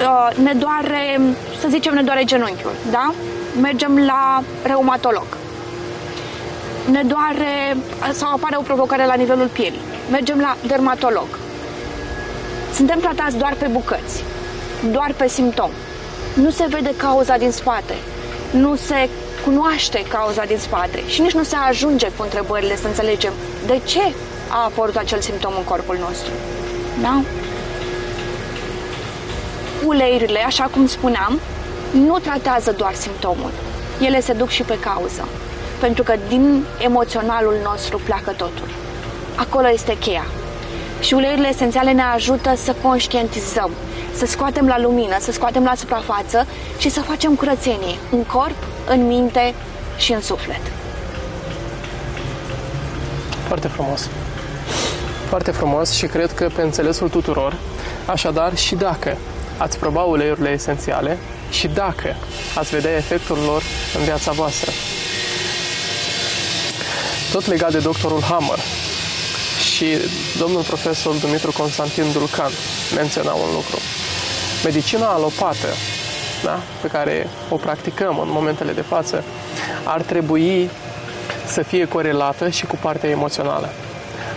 Uh, ne doare, să zicem, ne doare genunchiul, da? Mergem la reumatolog. Ne doare sau apare o provocare la nivelul pielii mergem la dermatolog. Suntem tratați doar pe bucăți, doar pe simptom. Nu se vede cauza din spate, nu se cunoaște cauza din spate și nici nu se ajunge cu întrebările să înțelegem de ce a apărut acel simptom în corpul nostru. Da? Uleiurile, așa cum spuneam, nu tratează doar simptomul. Ele se duc și pe cauză. Pentru că din emoționalul nostru pleacă totul. Acolo este cheia. Și uleiurile esențiale ne ajută să conștientizăm, să scoatem la lumină, să scoatem la suprafață și să facem curățenie în corp, în minte și în suflet. Foarte frumos. Foarte frumos și cred că pe înțelesul tuturor. Așadar, și dacă ați proba uleiurile esențiale și dacă ați vedea efectul lor în viața voastră. Tot legat de doctorul Hammer și domnul profesor Dumitru Constantin Dulcan menționa un lucru. Medicina alopată, da, pe care o practicăm în momentele de față, ar trebui să fie corelată și cu partea emoțională.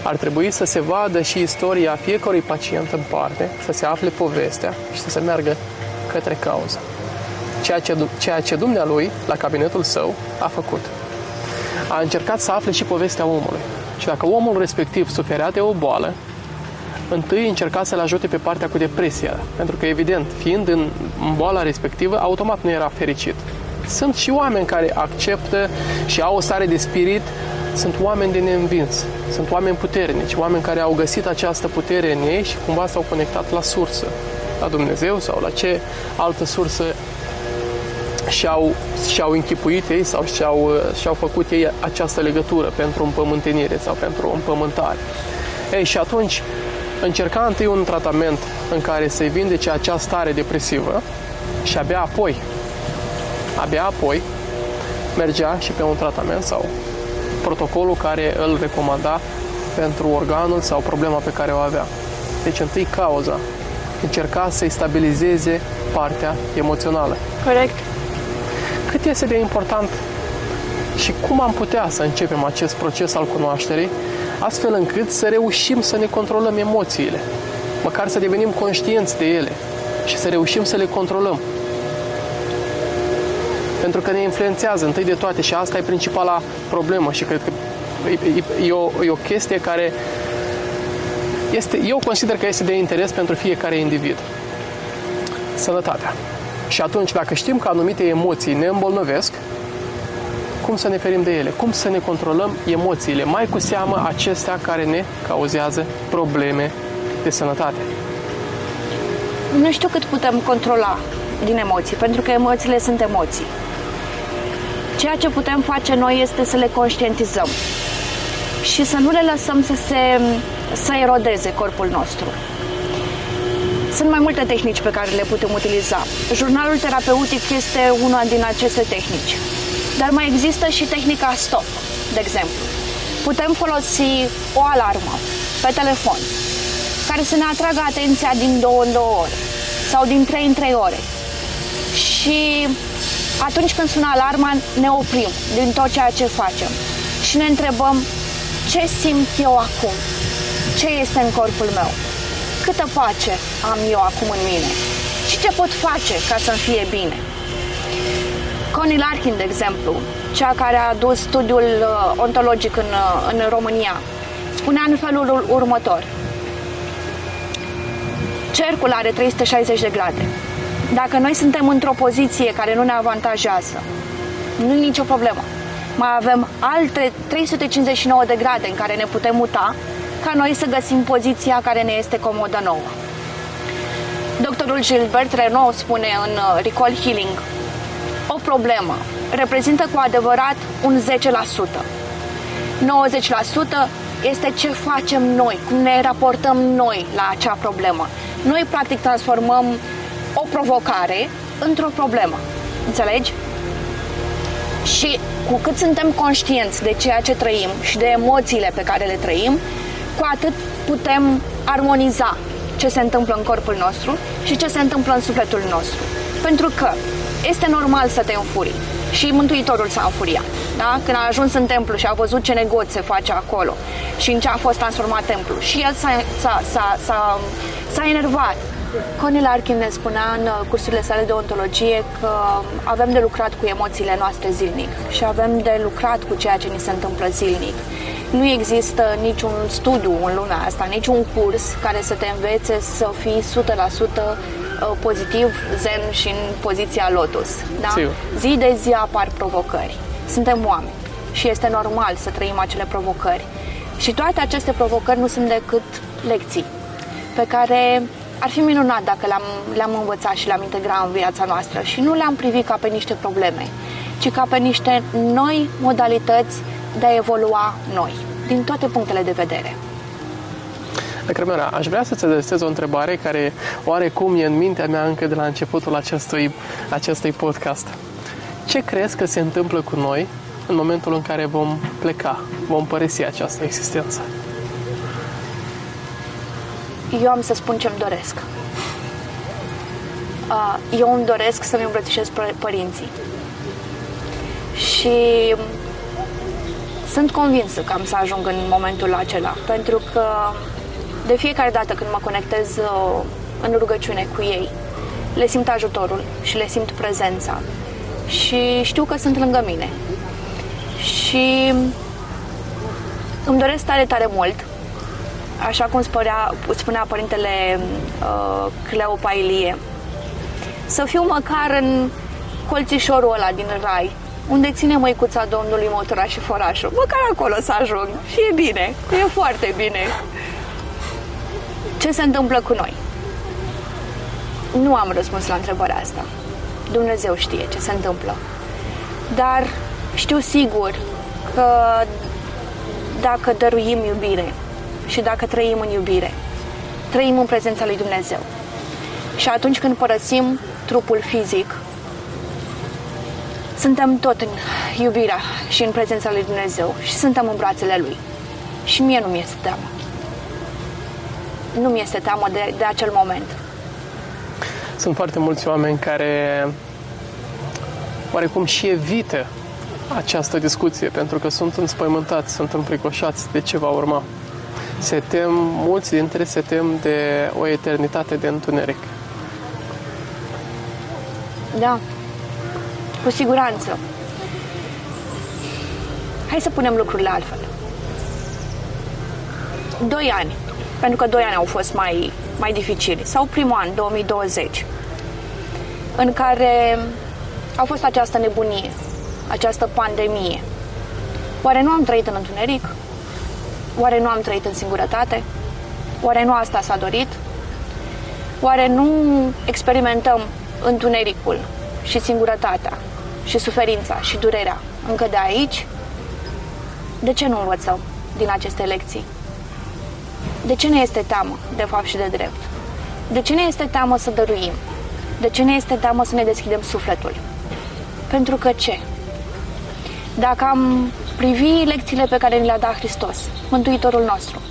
Ar trebui să se vadă și istoria fiecărui pacient în parte, să se afle povestea și să se meargă către cauză. Ceea ce, ceea ce dumnealui, la cabinetul său, a făcut. A încercat să afle și povestea omului. Și dacă omul respectiv suferea de o boală, întâi încerca să-l ajute pe partea cu depresia. Pentru că, evident, fiind în boala respectivă, automat nu era fericit. Sunt și oameni care acceptă și au o stare de spirit, sunt oameni de neînvins, sunt oameni puternici, oameni care au găsit această putere în ei și cumva s-au conectat la sursă, la Dumnezeu sau la ce altă sursă și-au, și-au închipuit ei sau și-au, și-au făcut ei această legătură pentru împământenire sau pentru împământare. Ei, și atunci încerca întâi un tratament în care să-i vindece această stare depresivă și abia apoi, abia apoi mergea și pe un tratament sau protocolul care îl recomanda pentru organul sau problema pe care o avea. Deci întâi cauza. Încerca să-i stabilizeze partea emoțională. Corect. Cât este de important și cum am putea să începem acest proces al cunoașterii astfel încât să reușim să ne controlăm emoțiile, măcar să devenim conștienți de ele și să reușim să le controlăm. Pentru că ne influențează întâi de toate și asta e principala problemă și cred că e, e, o, e o chestie care este, eu consider că este de interes pentru fiecare individ. Sănătatea. Și atunci, dacă știm că anumite emoții ne îmbolnăvesc, cum să ne ferim de ele, cum să ne controlăm emoțiile, mai cu seamă acestea care ne cauzează probleme de sănătate. Nu știu cât putem controla din emoții, pentru că emoțiile sunt emoții. Ceea ce putem face noi este să le conștientizăm și să nu le lăsăm să se să erodeze corpul nostru. Sunt mai multe tehnici pe care le putem utiliza. Jurnalul terapeutic este una din aceste tehnici. Dar mai există și tehnica stop, de exemplu. Putem folosi o alarmă pe telefon care să ne atragă atenția din două în două ore sau din trei în trei ore. Și atunci când sună alarma, ne oprim din tot ceea ce facem și ne întrebăm ce simt eu acum, ce este în corpul meu, câtă pace am eu acum în mine și ce pot face ca să-mi fie bine. Connie Larkin, de exemplu, cea care a dus studiul uh, ontologic în, uh, în România, spunea în felul următor. Cercul are 360 de grade. Dacă noi suntem într-o poziție care nu ne avantajează, nu e nicio problemă. Mai avem alte 359 de grade în care ne putem muta ca noi să găsim poziția care ne este comodă nouă. Doctorul Gilbert Renault spune în uh, Recall Healing o problemă reprezintă cu adevărat un 10%. 90% este ce facem noi, cum ne raportăm noi la acea problemă. Noi, practic, transformăm o provocare într-o problemă. Înțelegi? Și cu cât suntem conștienți de ceea ce trăim și de emoțiile pe care le trăim, cu atât putem armoniza ce se întâmplă în corpul nostru și ce se întâmplă în sufletul nostru. Pentru că este normal să te înfuri. Și Mântuitorul s-a înfuriat. Da? Când a ajuns în templu și a văzut ce negoț se face acolo și în ce a fost transformat templu. Și el s-a, s-a, s-a, s-a, s-a enervat. Connie Larkin ne spunea în uh, cursurile sale de ontologie că avem de lucrat cu emoțiile noastre zilnic și avem de lucrat cu ceea ce ni se întâmplă zilnic. Nu există niciun studiu în lumea asta, niciun curs care să te învețe să fii 100% Uh, pozitiv, zen și în poziția lotus. Da? Sigur. Zi de zi apar provocări. Suntem oameni și este normal să trăim acele provocări. Și toate aceste provocări nu sunt decât lecții pe care ar fi minunat dacă le-am, le-am învățat și le-am integrat în viața noastră și nu le-am privit ca pe niște probleme, ci ca pe niște noi modalități de a evolua noi, din toate punctele de vedere. Crămera, aș vrea să-ți adresez o întrebare care oarecum e în mintea mea încă de la începutul acestui, acestui podcast. Ce crezi că se întâmplă cu noi în momentul în care vom pleca, vom părăsi această existență? Eu am să spun ce-mi doresc. Eu îmi doresc să-mi îmbrățișez părinții. Și sunt convinsă că am să ajung în momentul acela, pentru că de fiecare dată când mă conectez uh, în rugăciune cu ei, le simt ajutorul și le simt prezența. Și știu că sunt lângă mine. Și îmi doresc tare, tare mult, așa cum spunea, spunea părintele uh, Cleopa Ilie, să fiu măcar în colțișorul ăla din rai, unde ține măicuța Domnului motora și forașul. Măcar acolo să ajung și e bine, e foarte bine. Ce se întâmplă cu noi? Nu am răspuns la întrebarea asta. Dumnezeu știe ce se întâmplă. Dar știu sigur că dacă dăruim iubire și dacă trăim în iubire, trăim în prezența lui Dumnezeu. Și atunci când părăsim trupul fizic, suntem tot în iubirea și în prezența lui Dumnezeu și suntem în brațele Lui. Și mie nu mi-este teamă. Nu mi-este teamă de, de acel moment. Sunt foarte mulți oameni care oarecum și evită această discuție pentru că sunt înspăimântați, sunt înfricoșați de ce va urma. Se tem, mulți dintre se tem de o eternitate de întuneric. Da, cu siguranță. Hai să punem lucrurile altfel. Doi ani, pentru că doi ani au fost mai, mai dificili, sau primul an, 2020, în care a fost această nebunie, această pandemie. Oare nu am trăit în întuneric? Oare nu am trăit în singurătate? Oare nu asta s-a dorit? Oare nu experimentăm întunericul și singurătatea și suferința și durerea încă de aici? De ce nu învățăm din aceste lecții? De ce ne este teamă, de fapt și de drept? De ce ne este teamă să dăruim? De ce ne este teamă să ne deschidem sufletul? Pentru că ce? Dacă am privi lecțiile pe care ni le-a dat Hristos, Mântuitorul nostru,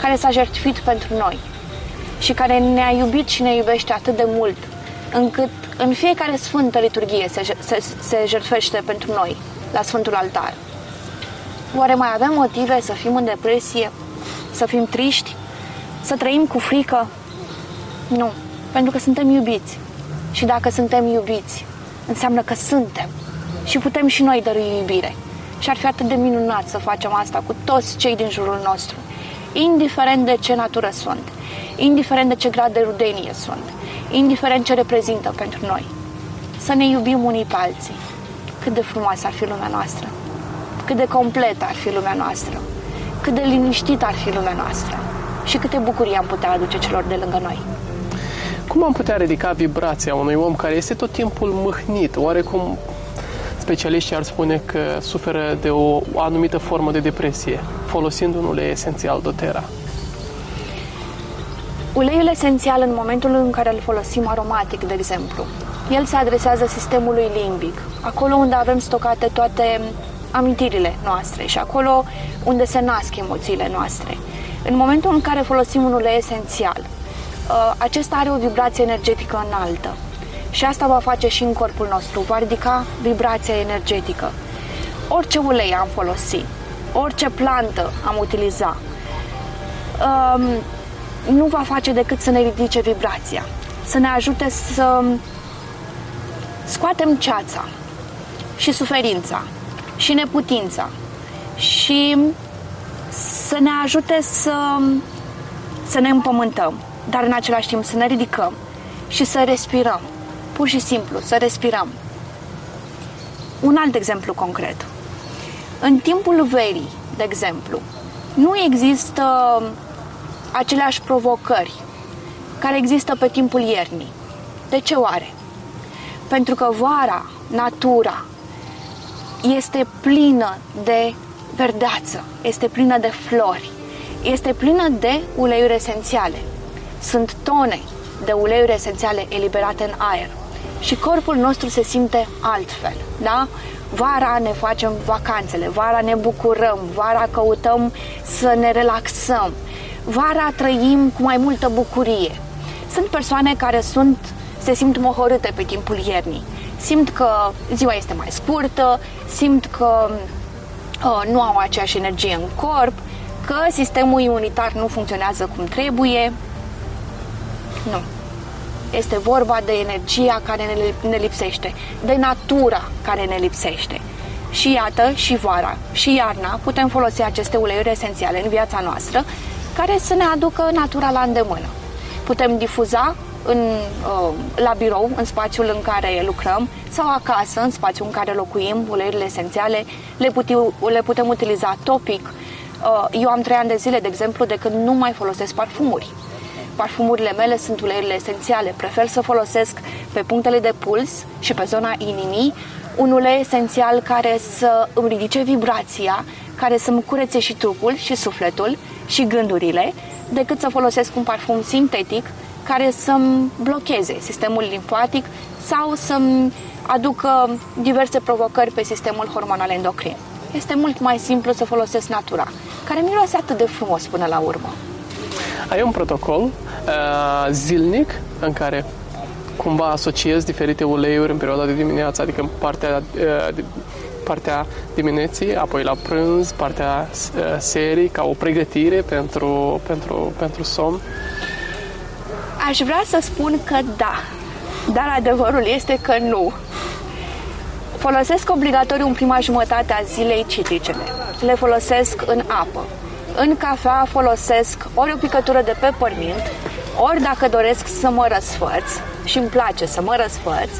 care s-a jertfit pentru noi și care ne-a iubit și ne iubește atât de mult, încât în fiecare sfântă liturghie se, se, se jertfește pentru noi, la Sfântul Altar. Oare mai avem motive să fim în depresie, să fim triști, să trăim cu frică? Nu, pentru că suntem iubiți. Și dacă suntem iubiți, înseamnă că suntem și putem și noi dărui iubire. Și ar fi atât de minunat să facem asta cu toți cei din jurul nostru, indiferent de ce natură sunt, indiferent de ce grad de rudenie sunt, indiferent ce reprezintă pentru noi. Să ne iubim unii pe alții. Cât de frumoasă ar fi lumea noastră, cât de completă ar fi lumea noastră, cât de liniștită ar fi lumea noastră și câte bucurii am putea aduce celor de lângă noi. Cum am putea ridica vibrația unui om care este tot timpul mâhnit, oarecum specialiștii ar spune că suferă de o, o anumită formă de depresie, folosind un ulei esențial doTERRA? Uleiul esențial, în momentul în care îl folosim aromatic, de exemplu, el se adresează sistemului limbic, acolo unde avem stocate toate amintirile noastre și acolo unde se nasc emoțiile noastre. În momentul în care folosim un ulei esențial, ă, acesta are o vibrație energetică înaltă și asta va face și în corpul nostru, va ridica vibrația energetică. Orice ulei am folosit, orice plantă am utilizat, nu va face decât să ne ridice vibrația, să ne ajute să scoatem ceața și suferința și neputința și să ne ajute să, să ne împământăm, dar în același timp să ne ridicăm și să respirăm. Pur și simplu, să respirăm. Un alt exemplu concret. În timpul verii, de exemplu, nu există aceleași provocări care există pe timpul iernii. De ce oare? Pentru că vara, natura, este plină de verdeață, este plină de flori, este plină de uleiuri esențiale. Sunt tone de uleiuri esențiale eliberate în aer și corpul nostru se simte altfel, da? Vara ne facem vacanțele, vara ne bucurăm, vara căutăm să ne relaxăm, vara trăim cu mai multă bucurie. Sunt persoane care sunt, se simt mohorâte pe timpul iernii. Simt că ziua este mai scurtă, simt că uh, nu au aceeași energie în corp, că sistemul imunitar nu funcționează cum trebuie. Nu. Este vorba de energia care ne lipsește, de natura care ne lipsește. Și iată, și vara, și iarna putem folosi aceste uleiuri esențiale în viața noastră care să ne aducă natura la îndemână. Putem difuza în, uh, la birou, în spațiul în care lucrăm, sau acasă, în spațiul în care locuim, uleiurile esențiale, le putem, le putem utiliza topic. Uh, eu am trei ani de zile, de exemplu, de când nu mai folosesc parfumuri. Parfumurile mele sunt uleiurile esențiale. Prefer să folosesc pe punctele de puls și pe zona inimii un ulei esențial care să îmi ridice vibrația, care să-mi curețe și trupul și sufletul și gândurile, decât să folosesc un parfum sintetic care să-mi blocheze sistemul limfatic sau să-mi aducă diverse provocări pe sistemul hormonal endocrin. Este mult mai simplu să folosesc natura, care miroase atât de frumos până la urmă. Ai un protocol uh, zilnic în care cumva asociezi diferite uleiuri în perioada de dimineață, adică partea, uh, partea dimineții, apoi la prânz, partea uh, serii, ca o pregătire pentru, pentru, pentru somn? Aș vrea să spun că da, dar adevărul este că nu. Folosesc obligatoriu în prima jumătate a zilei citricele. Le folosesc în apă. În cafea folosesc ori o picătură de peppermint, ori dacă doresc să mă răsfăț și îmi place să mă răsfăț,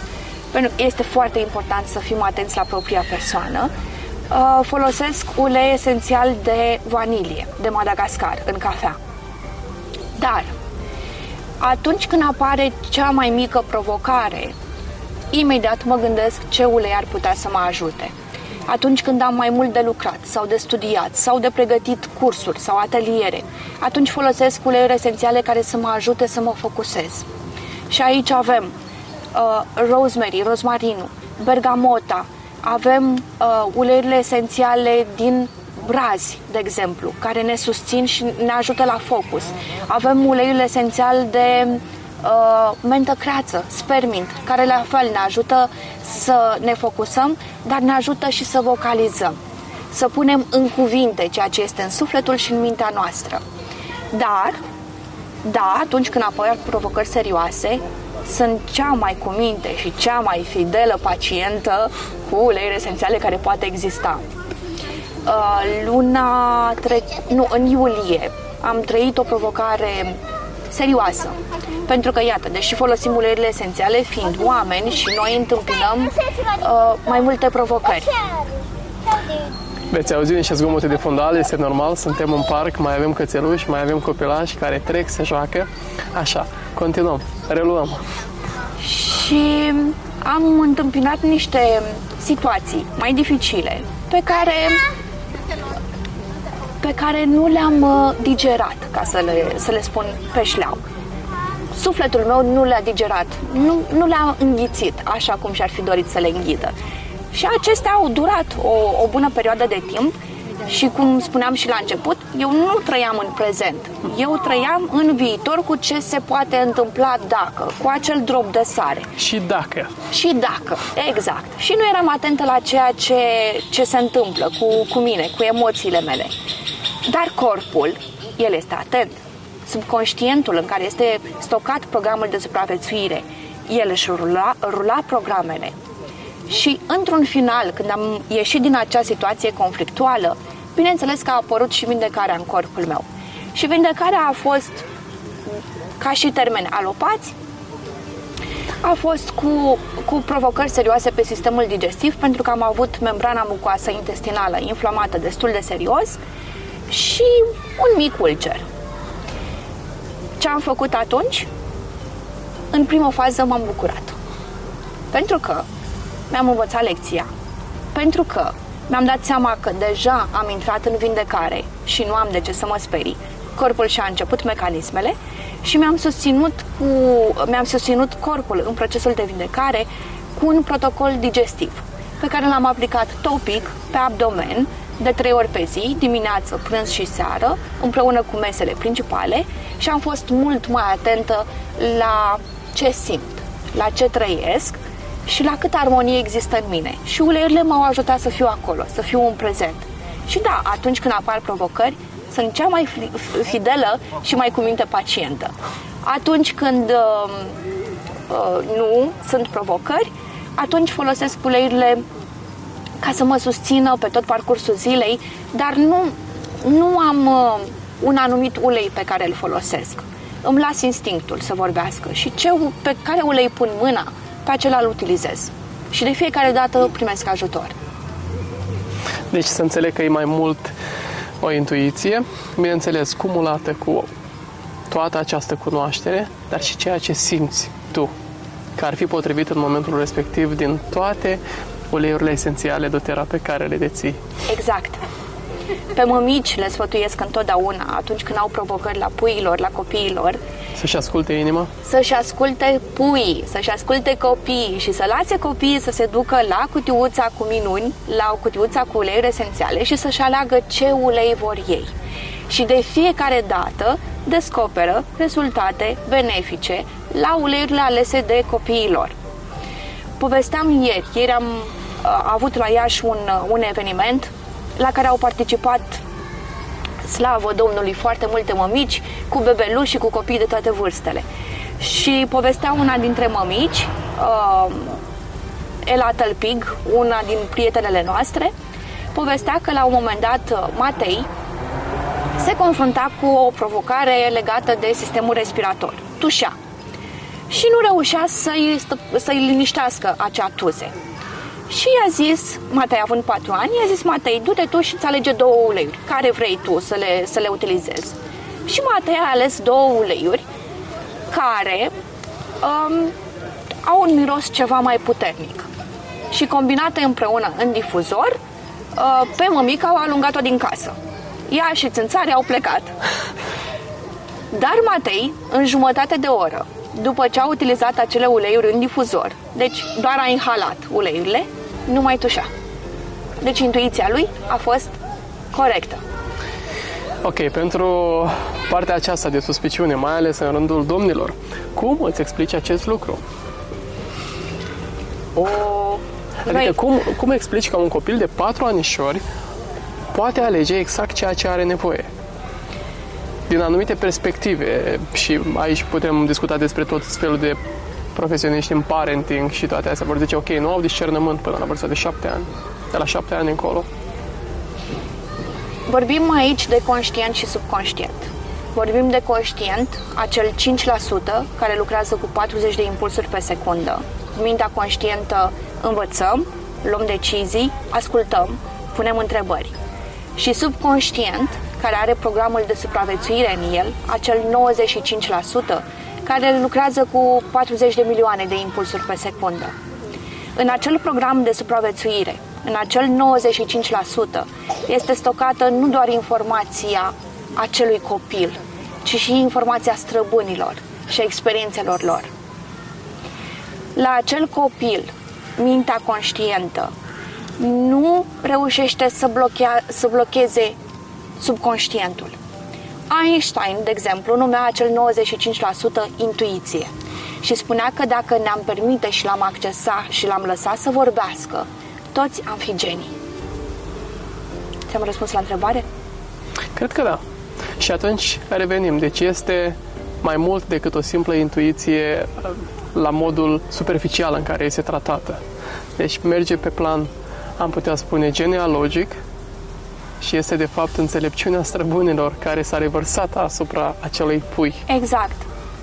pentru că este foarte important să fim atenți la propria persoană, uh, folosesc ulei esențial de vanilie, de Madagascar, în cafea. Dar, atunci când apare cea mai mică provocare, imediat mă gândesc ce ulei ar putea să mă ajute. Atunci când am mai mult de lucrat sau de studiat sau de pregătit cursuri sau ateliere, atunci folosesc uleiuri esențiale care să mă ajute să mă focusez. Și aici avem uh, rosemary, rosmarinul, bergamota, avem uh, uleiurile esențiale din brazi, de exemplu, care ne susțin și ne ajută la focus. Avem uleiul esențial de uh, mentă creață, spermint, care la fel ne ajută să ne focusăm, dar ne ajută și să vocalizăm, să punem în cuvinte ceea ce este în sufletul și în mintea noastră. Dar, da, atunci când apar provocări serioase, sunt cea mai cu minte și cea mai fidelă pacientă cu uleiuri esențiale care poate exista. Uh, luna tre- nu, în iulie am trăit o provocare serioasă. Pentru că, iată, deși folosim uleiurile esențiale, fiind oameni și noi întâmpinăm uh, mai multe provocări. Veți auzi niște zgomote de fundal, este normal, suntem în parc, mai avem cățeluși, mai avem copilași care trec, se joacă. Așa, continuăm, reluăm. Și am întâmpinat niște situații mai dificile pe care pe care nu le-am uh, digerat, ca să le, să le spun pe șleau. Sufletul meu nu le-a digerat, nu, nu le-a înghițit așa cum și-ar fi dorit să le înghită. Și acestea au durat o, o bună perioadă de timp și cum spuneam și la început, eu nu trăiam în prezent. Eu trăiam în viitor cu ce se poate întâmpla dacă, cu acel drop de sare. Și dacă. Și dacă, exact. Și nu eram atentă la ceea ce, ce se întâmplă cu, cu mine, cu emoțiile mele. Dar corpul, el este atent. Subconștientul în care este stocat programul de supraviețuire, el își rula, rula programele. Și într-un final, când am ieșit din acea situație conflictuală, bineînțeles că a apărut și vindecarea în corpul meu. Și vindecarea a fost ca și termeni alopați, a fost cu, cu provocări serioase pe sistemul digestiv pentru că am avut membrana mucoasă intestinală inflamată destul de serios și un mic ulcer. Ce am făcut atunci? În primă fază m-am bucurat. Pentru că mi-am învățat lecția. Pentru că mi-am dat seama că deja am intrat în vindecare și nu am de ce să mă sperii. corpul și-a început mecanismele și mi-am susținut, cu, mi-am susținut corpul în procesul de vindecare cu un protocol digestiv pe care l-am aplicat topic pe abdomen de trei ori pe zi, dimineață, prânz și seară, împreună cu mesele principale și am fost mult mai atentă la ce simt, la ce trăiesc și la câtă armonie există în mine. Și uleiurile m-au ajutat să fiu acolo, să fiu în prezent. Și da, atunci când apar provocări, sunt cea mai fidelă și mai cu minte pacientă. Atunci când uh, uh, nu sunt provocări, atunci folosesc uleiurile ca să mă susțină pe tot parcursul zilei, dar nu, nu am uh, un anumit ulei pe care îl folosesc. Îmi las instinctul să vorbească și ce, pe care ulei pun mâna, pe acela îl utilizez. Și de fiecare dată primesc ajutor. Deci să înțeleg că e mai mult o intuiție, bineînțeles, cumulată cu toată această cunoaștere, dar și ceea ce simți tu, că ar fi potrivit în momentul respectiv din toate uleiurile esențiale doTERRA pe care le deții. Exact. Pe mămici le sfătuiesc întotdeauna atunci când au provocări la puiilor, la copiilor. Să-și asculte inima? Să-și asculte puii, să-și asculte copiii și să lase copiii să se ducă la cutiuța cu minuni, la cutiuța cu uleiuri esențiale și să-și aleagă ce ulei vor ei. Și de fiecare dată descoperă rezultate benefice la uleiurile alese de copiilor. Povesteam ieri, ieri am a avut la Iași un, un eveniment la care au participat slavă Domnului foarte multe mămici cu bebeluși și cu copii de toate vârstele. Și povestea una dintre mămici, uh, Ela Tălpig, una din prietenele noastre, povestea că la un moment dat uh, Matei se confrunta cu o provocare legată de sistemul respirator. Tușea. Și nu reușea să-i, să-i liniștească acea tuze. Și i-a zis, Matei având 4 ani, i-a zis Matei, du-te tu și îți alege două uleiuri, care vrei tu să le, să le utilizezi. Și Matei a ales două uleiuri care um, au un miros ceva mai puternic. Și combinate împreună în difuzor, uh, pe mămica au alungat-o din casă. Ea și țânțarii au plecat. [LAUGHS] Dar Matei, în jumătate de oră, după ce a utilizat acele uleiuri în difuzor, deci doar a inhalat uleiurile, nu mai tușea. Deci intuiția lui a fost corectă. Ok, pentru partea aceasta de suspiciune, mai ales în rândul domnilor, cum îți explici acest lucru? O... Adică Noi... cum, cum explici că un copil de patru anișori poate alege exact ceea ce are nevoie? din anumite perspective și aici putem discuta despre tot felul de profesioniști în parenting și toate astea. Vor zice, ok, nu au discernământ până la vârsta de șapte ani, de la șapte ani încolo. Vorbim aici de conștient și subconștient. Vorbim de conștient, acel 5% care lucrează cu 40 de impulsuri pe secundă. Mintea conștientă învățăm, luăm decizii, ascultăm, punem întrebări. Și subconștient care are programul de supraviețuire în el, acel 95%, care lucrează cu 40 de milioane de impulsuri pe secundă. În acel program de supraviețuire, în acel 95%, este stocată nu doar informația acelui copil, ci și informația străbunilor și experiențelor lor. La acel copil, mintea conștientă nu reușește să, blochea, să blocheze subconștientul. Einstein, de exemplu, numea acel 95% intuiție și spunea că dacă ne-am permite și l-am accesa și l-am lăsat să vorbească, toți am fi genii. Ți-am răspuns la întrebare? Cred că da. Și atunci revenim. Deci este mai mult decât o simplă intuiție uh, la modul superficial în care este tratată. Deci merge pe plan, am putea spune, genealogic, și este de fapt înțelepciunea străbunilor care s-a revărsat asupra acelui pui. Exact.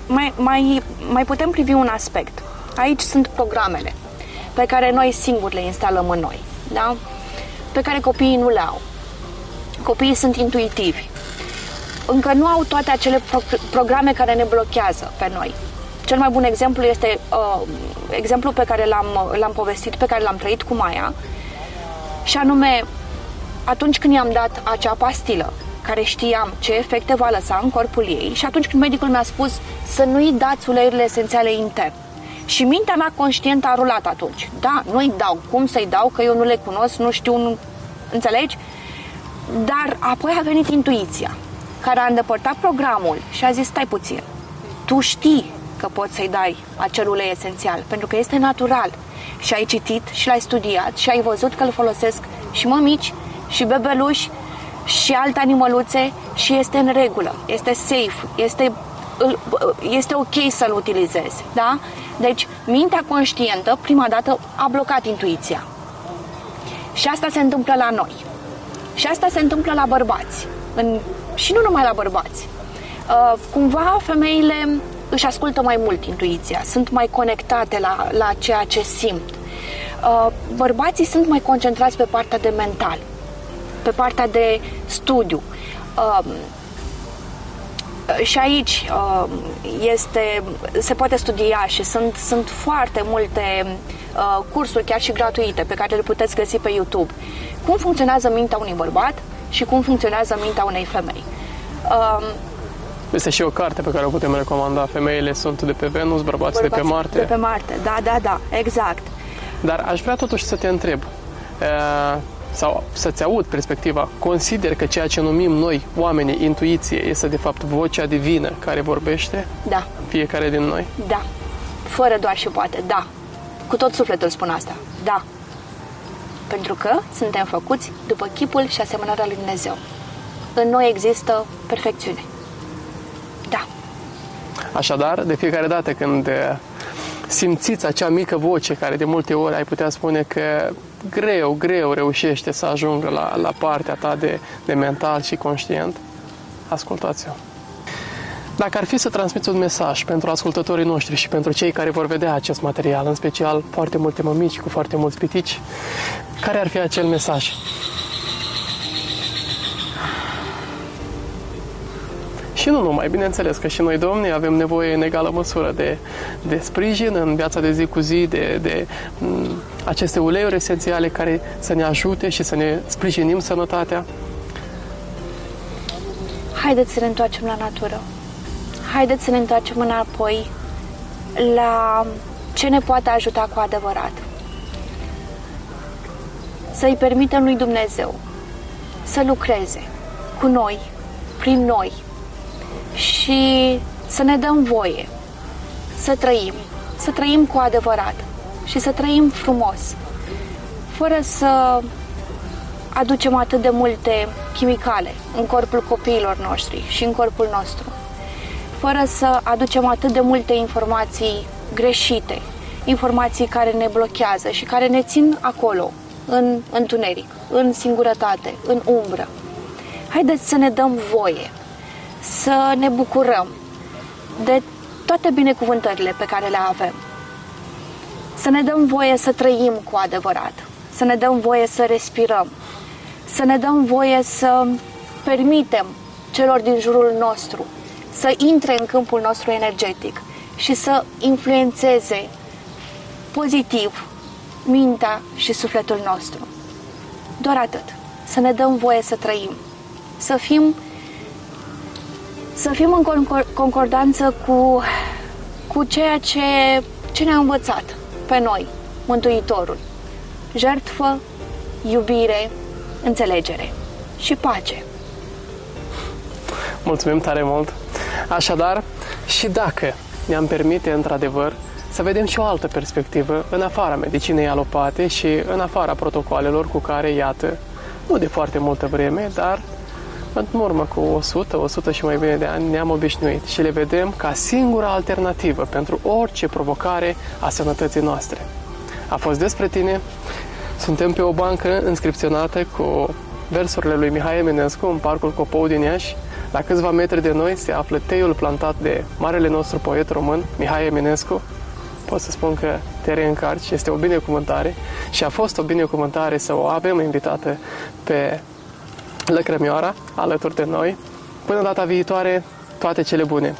Mai, mai, mai putem privi un aspect. Aici sunt programele pe care noi singuri le instalăm în noi, da? pe care copiii nu le au. Copiii sunt intuitivi. Încă nu au toate acele pro- programe care ne blochează pe noi. Cel mai bun exemplu este uh, exemplul pe care l-am, l-am povestit, pe care l-am trăit cu Maia, și anume atunci când i-am dat acea pastilă care știam ce efecte va lăsa în corpul ei și atunci când medicul mi-a spus să nu-i dați uleiurile esențiale intern. Și mintea mea conștientă a rulat atunci. Da, nu-i dau. Cum să-i dau? Că eu nu le cunosc, nu știu, nu... înțelegi? Dar apoi a venit intuiția, care a îndepărtat programul și a zis, stai puțin, tu știi că poți să-i dai acel ulei esențial, pentru că este natural. Și ai citit și l-ai studiat și ai văzut că îl folosesc și mămici, și bebeluși, și alte animăluțe și este în regulă, este safe, este, este ok să-l utilizezi. Da? Deci, mintea conștientă, prima dată, a blocat intuiția. Și asta se întâmplă la noi. Și asta se întâmplă la bărbați. În, și nu numai la bărbați. Uh, cumva, femeile își ascultă mai mult intuiția, sunt mai conectate la, la ceea ce simt. Uh, bărbații sunt mai concentrați pe partea de mental, pe partea de studiu. Uh, și aici uh, este, se poate studia și sunt, sunt foarte multe uh, cursuri, chiar și gratuite, pe care le puteți găsi pe YouTube. Cum funcționează mintea unui bărbat și cum funcționează mintea unei femei. Uh, este și o carte pe care o putem recomanda. Femeile sunt de pe Venus, bărbații, de pe Marte. De pe Marte, da, da, da, exact. Dar aș vrea totuși să te întreb, sau să-ți aud perspectiva, consider că ceea ce numim noi, oamenii, intuiție, este de fapt vocea divină care vorbește? Da. Fiecare din noi? Da. Fără doar și poate, da. Cu tot sufletul spun asta, da. Pentru că suntem făcuți după chipul și asemănarea lui Dumnezeu. În noi există perfecțiune. Da. Așadar, de fiecare dată când eh, simțiți acea mică voce care de multe ori ai putea spune că greu, greu reușește să ajungă la, la partea ta de, de mental și conștient, ascultați-o. Dacă ar fi să transmiți un mesaj pentru ascultătorii noștri și pentru cei care vor vedea acest material, în special foarte multe mămici cu foarte mulți pitici, care ar fi acel mesaj? Și nu numai, bineînțeles că și noi, domni, avem nevoie în egală măsură de, de sprijin în viața de zi cu zi, de, de m- mm, aceste uleiuri esențiale care să ne ajute și să ne sprijinim sănătatea. Haideți să ne întoarcem la natură. Haideți să ne întoarcem înapoi la ce ne poate ajuta cu adevărat. Să-i permitem lui Dumnezeu să lucreze cu noi, prin noi, și să ne dăm voie să trăim, să trăim cu adevărat și să trăim frumos, fără să aducem atât de multe chimicale în corpul copiilor noștri și în corpul nostru, fără să aducem atât de multe informații greșite, informații care ne blochează și care ne țin acolo, în întuneric, în singurătate, în umbră. Haideți să ne dăm voie să ne bucurăm de toate binecuvântările pe care le avem. Să ne dăm voie să trăim cu adevărat, să ne dăm voie să respirăm, să ne dăm voie să permitem celor din jurul nostru să intre în câmpul nostru energetic și să influențeze pozitiv mintea și sufletul nostru. Doar atât. Să ne dăm voie să trăim. Să fim să fim în concordanță cu, cu ceea ce, ce ne-a învățat pe noi, Mântuitorul. Jertfă, iubire, înțelegere și pace. Mulțumim tare mult! Așadar, și dacă ne-am permite, într-adevăr, să vedem și o altă perspectivă în afara medicinei alopate și în afara protocoalelor cu care, iată, nu de foarte multă vreme, dar în urmă cu 100, 100 și mai bine de ani ne-am obișnuit și le vedem ca singura alternativă pentru orice provocare a sănătății noastre. A fost despre tine. Suntem pe o bancă inscripționată cu versurile lui Mihai Eminescu în parcul Copou din Iași. La câțiva metri de noi se află teiul plantat de marele nostru poet român, Mihai Eminescu. Pot să spun că te reîncarci, este o binecuvântare și a fost o binecuvântare să o avem invitată pe Lăcrămioara alături de noi. Până data viitoare, toate cele bune!